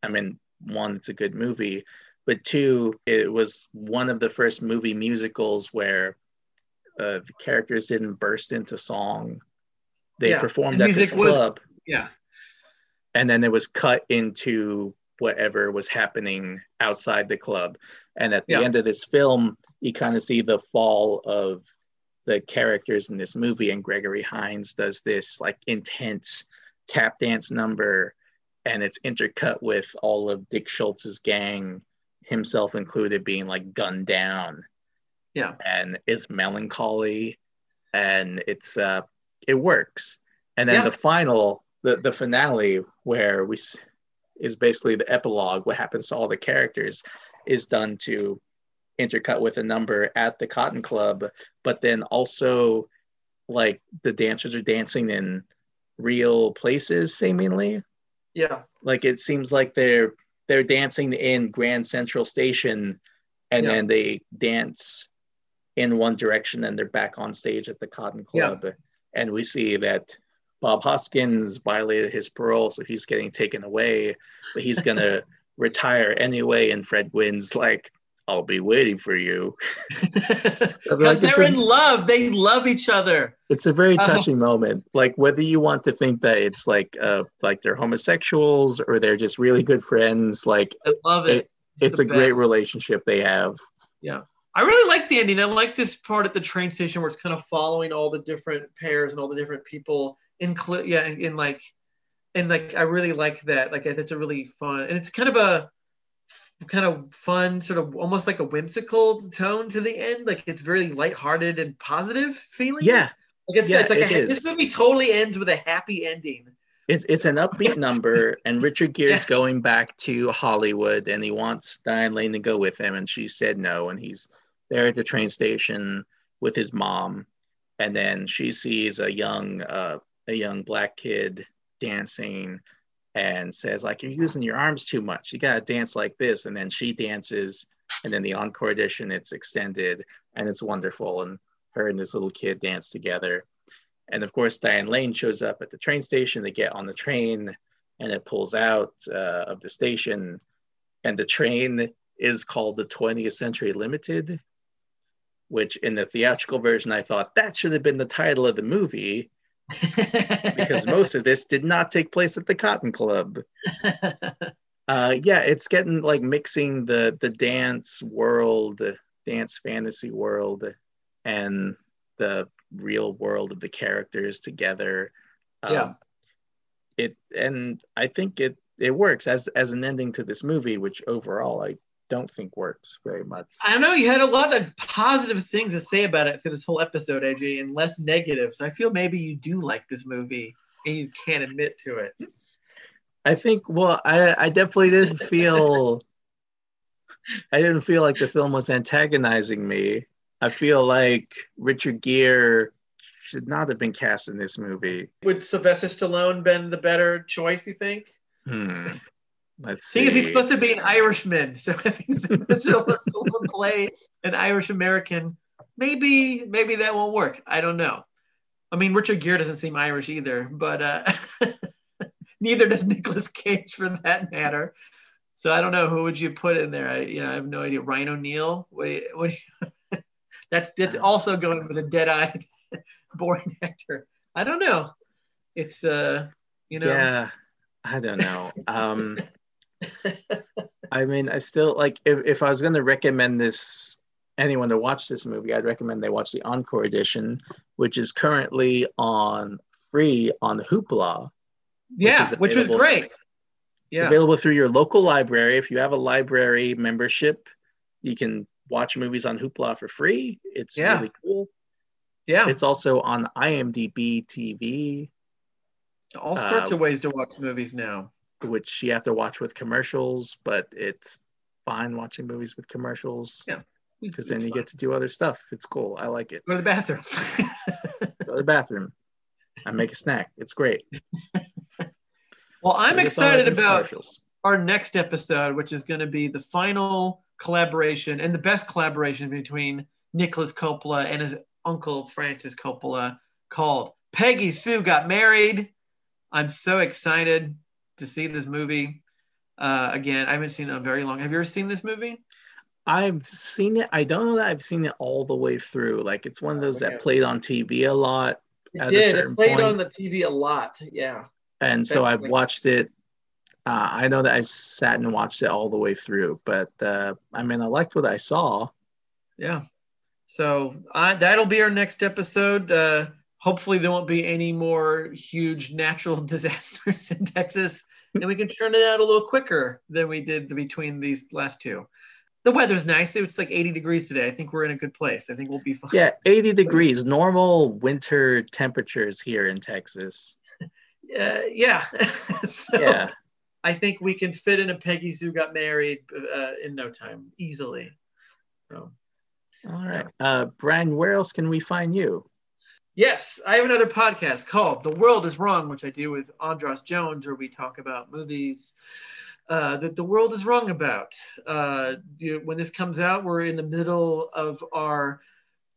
I mean, one, it's a good movie, but two, it was one of the first movie musicals where uh, the characters didn't burst into song. They Yeah, performed the at this was- club yeah and then it was cut into whatever was happening outside the club. And at the Yeah. end of this film, you kind of see the fall of the characters in this movie. And Gregory Hines does this like intense tap dance number, and it's intercut with all of Dick Schultz's gang, himself included, being like gunned down. Yeah. And it's melancholy, and it's uh, it works. And then Yeah. the final, the the finale, where we is basically the epilogue. What happens to all the characters is done to intercut with a number at the Cotton Club, but then also like the dancers are dancing in real places, seemingly. yeah Like it seems like they're they're dancing in Grand Central Station, and Yeah. then they dance in one direction, and they're back on stage at the Cotton Yeah. Club, and we see that. Bob Hoskins violated his parole, so he's getting taken away, but he's gonna retire anyway. And Fred Gwynne's like, "I'll be waiting for you." because it's they're a- in love they love each other It's a very Oh. touching moment. Like whether you want to think that it's like uh like they're homosexuals or they're just really good friends, like i love it, it's the a great relationship they have. I really like the ending. I like this part at the train station where it's kind of following all the different pairs and all the different people. Include yeah, in, in like, and like I really like that. Like that's a really fun, and it's kind of a kind of fun, sort of almost like a whimsical tone to the end. Like it's very lighthearted and positive feeling. Yeah, like it's, yeah, it's like it is. this movie totally ends with a happy ending. it's it's an upbeat number, and Richard Gere's Yeah. going back to Hollywood, and he wants Diane Lane to go with him, and she said no, and he's there at the train station with his mom, and then she sees a young uh, a young black kid dancing, and says like you're using your arms too much. You gotta dance like this, and then she dances, and then the encore edition it's extended, and it's wonderful, and her and this little kid dance together. And of course, Diane Lane shows up at the train station. They get on the train and it pulls out uh, of the station. And the train is called the 20th Century Limited, which in the theatrical version, I thought that should have been the title of the movie because most of this did not take place at the Cotton Club. Uh, yeah, it's getting like mixing the the dance world, dance fantasy world, and the real world of the characters together. Um, Yeah. It and I think it it works as as an ending to this movie, which overall I don't think works very much. I know you had a lot of positive things to say about it through this whole episode, AJ, and less negatives. I feel maybe you do like this movie and you can't admit to it. I think well, I I definitely didn't feel I didn't feel like the film was antagonizing me. I feel like Richard Gere should not have been cast in this movie. Would Sylvester Stallone been the better choice, you think? Hmm. Let's Seeing as he's supposed to be an Irishman, so if he's supposed to play an Irish American, maybe maybe that won't work. I don't know. I mean, Richard Gere doesn't seem Irish either, but uh, neither does Nicolas Cage for that matter. So I don't know who would you put in there. I you know I have no idea. Ryan O'Neal. What do you, what do you, that's that's also going with a dead-eyed, boring actor. I don't know. It's uh you know Yeah, I don't know. Um, I mean, I still like if, if I was going to recommend this anyone to watch this movie, I'd recommend they watch the Encore edition, which is currently on free on Hoopla. yeah, is which was great. Yeah. available through your local library. If you have a library membership, you can watch movies on Hoopla for free. It's Yeah. really cool. Yeah. It's also on IMDb TV, all sorts uh, of ways to watch movies now. Which you have to watch with commercials, but it's fine watching movies with commercials. Yeah. Mm-hmm. because then you fun. get to do other stuff. It's cool. I like it. go to the bathroom. Go to the bathroom. I make a snack. It's great. well, I'm It's excited about our next episode, which is going to be the final collaboration and the best collaboration between Nicolas Coppola and his uncle Francis Coppola called Peggy Sue Got Married. I'm so excited to see this movie. Uh, again, I haven't seen it in very long. Have you ever seen this movie? I've seen it. I don't know that I've seen it all the way through. Like it's one of those Okay. that played on TV a lot, It At a did. certain It played point- on the TV a lot. Yeah. and so I've watched it. Uh, I know that I've sat and watched it all the way through, but uh, I mean, I liked what I saw. Yeah. So I, that'll be our next episode. Hopefully, there won't be any more huge natural disasters in Texas, and we can turn it out a little quicker than we did between these last two. The weather's nice. It's like 80 degrees today. I think we're in a good place. I think we'll be fine. Yeah, 80 degrees, normal winter temperatures here in Texas. Uh, yeah. so Yeah. I think we can fit in a Peggy Sue got married uh, in no time easily. So. All right. Uh, Brian, where else can we find you? Yes, I have another podcast called The World is Wrong, which I do with Andras Jones, where we talk about movies uh, that the world is wrong about. Uh, you- when this comes out, we're in the middle of our,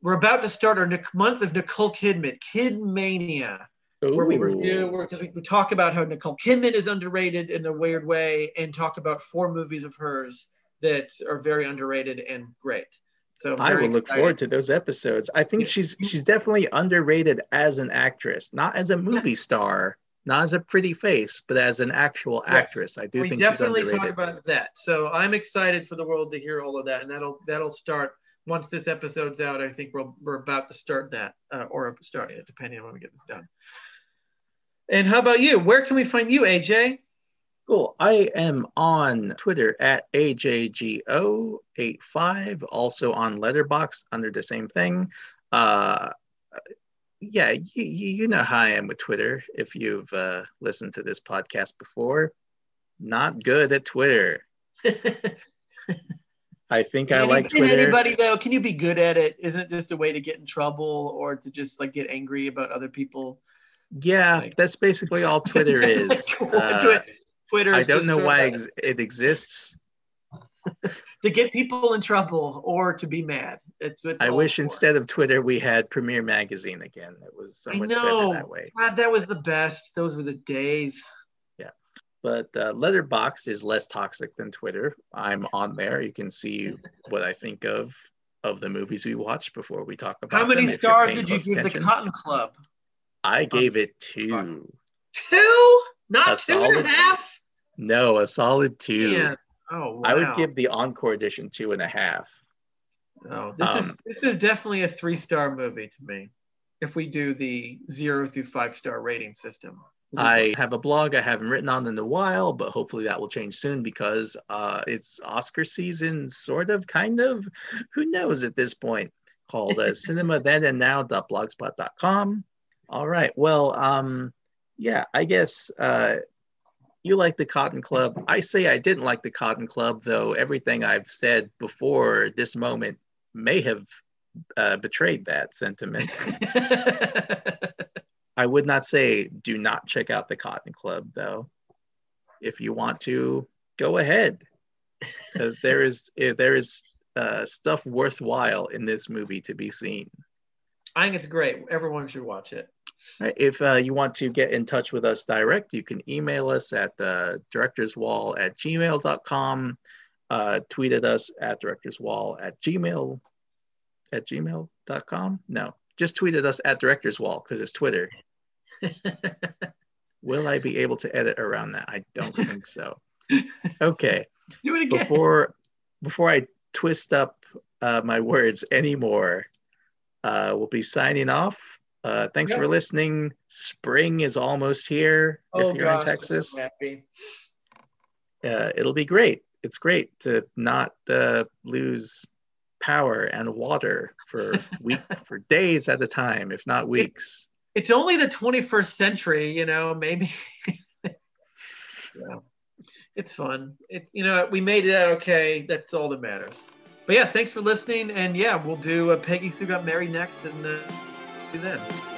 we're about to start our month of Nicole Kidman, Kid Mania, where we review, because we, we talk about how Nicole Kidman is underrated in a weird way and talk about four movies of hers that are very underrated and great. So I will look excited. forward to those episodes. I think she's she's definitely underrated as an actress, not as a movie star, not as a pretty face, but as an actual Yes. actress. I do we think definitely she's talk about that. So I'm excited for the world to hear all of that, and that'll that'll start once this episode's out. I think we're we're about to start that, uh, or starting it, depending on when we get this done. And how about you? Where can we find you, AJ? Cool. I am on Twitter at AJGO85, also on Letterboxd under the same thing. Uh, yeah, you, you know how I am with Twitter if you've uh, listened to this podcast before. Not good at Twitter. I think I Any- like is Twitter. Anybody though? Can you be good at it? Isn't it just a way to get in trouble or to just like get angry about other people? Yeah, Like- that's basically all Twitter is. Uh, Twitter. I don't know why of it exists. to get people in trouble or to be mad. It's, it's I wish for. instead of Twitter we had Premiere Magazine again. It was so much better that way. God, that was the best. Those were the days. Yeah, but uh, Letterboxd is less toxic than Twitter. I'm on there. You can see what I think of of the movies we watched before we talk about. How many them, stars did you give attention. the Cotton Club? I gave it two. Two? Not A two and a half? No, a solid two. Yeah. Oh, wow. I would give the Encore edition two and a half. Oh, this is um, this is definitely a three star movie to me. If we do the zero through five star rating system, I have a blog I haven't written on in a while, but hopefully that will change soon because uh, it's Oscar season, sort of, kind of. Who knows at this point? Called uh, cinema then and now.blogspot.com. All right. Well, um, yeah, I guess uh, you like the Cotton Club. I say I didn't like the Cotton Club, though everything I've said before this moment may have uh, betrayed that sentiment. I would not say do not check out the Cotton Club, though. If you want to, go ahead, because there is eh, there is uh, stuff worthwhile in this movie to be seen. I think it's great. Everyone should watch it. Right. If uh, you want to get in touch with us direct, you can email us at uh, directorswall at gmail.com, uh, tweet at us at directorswall at gmail at gmail.com. No, just tweet at us at directorswall because it's Twitter. Will I be able to edit around that? I don't think so. Okay. Do it again. Before before I twist up uh, my words anymore, uh, we'll be signing off. Uh, thanks Yeah. for listening. Spring is almost here. oh if you're gosh, in Texas, so happy. uh, it'll be great. It's great to not uh, lose power and water for week for days at a time, if not weeks. It's only the 21st century, you know. Maybe. yeah, it's fun. It's you know we made it out okay. That's all that matters. But yeah, thanks for listening, and yeah, we'll do a Peggy Sue Got Married next, and do then.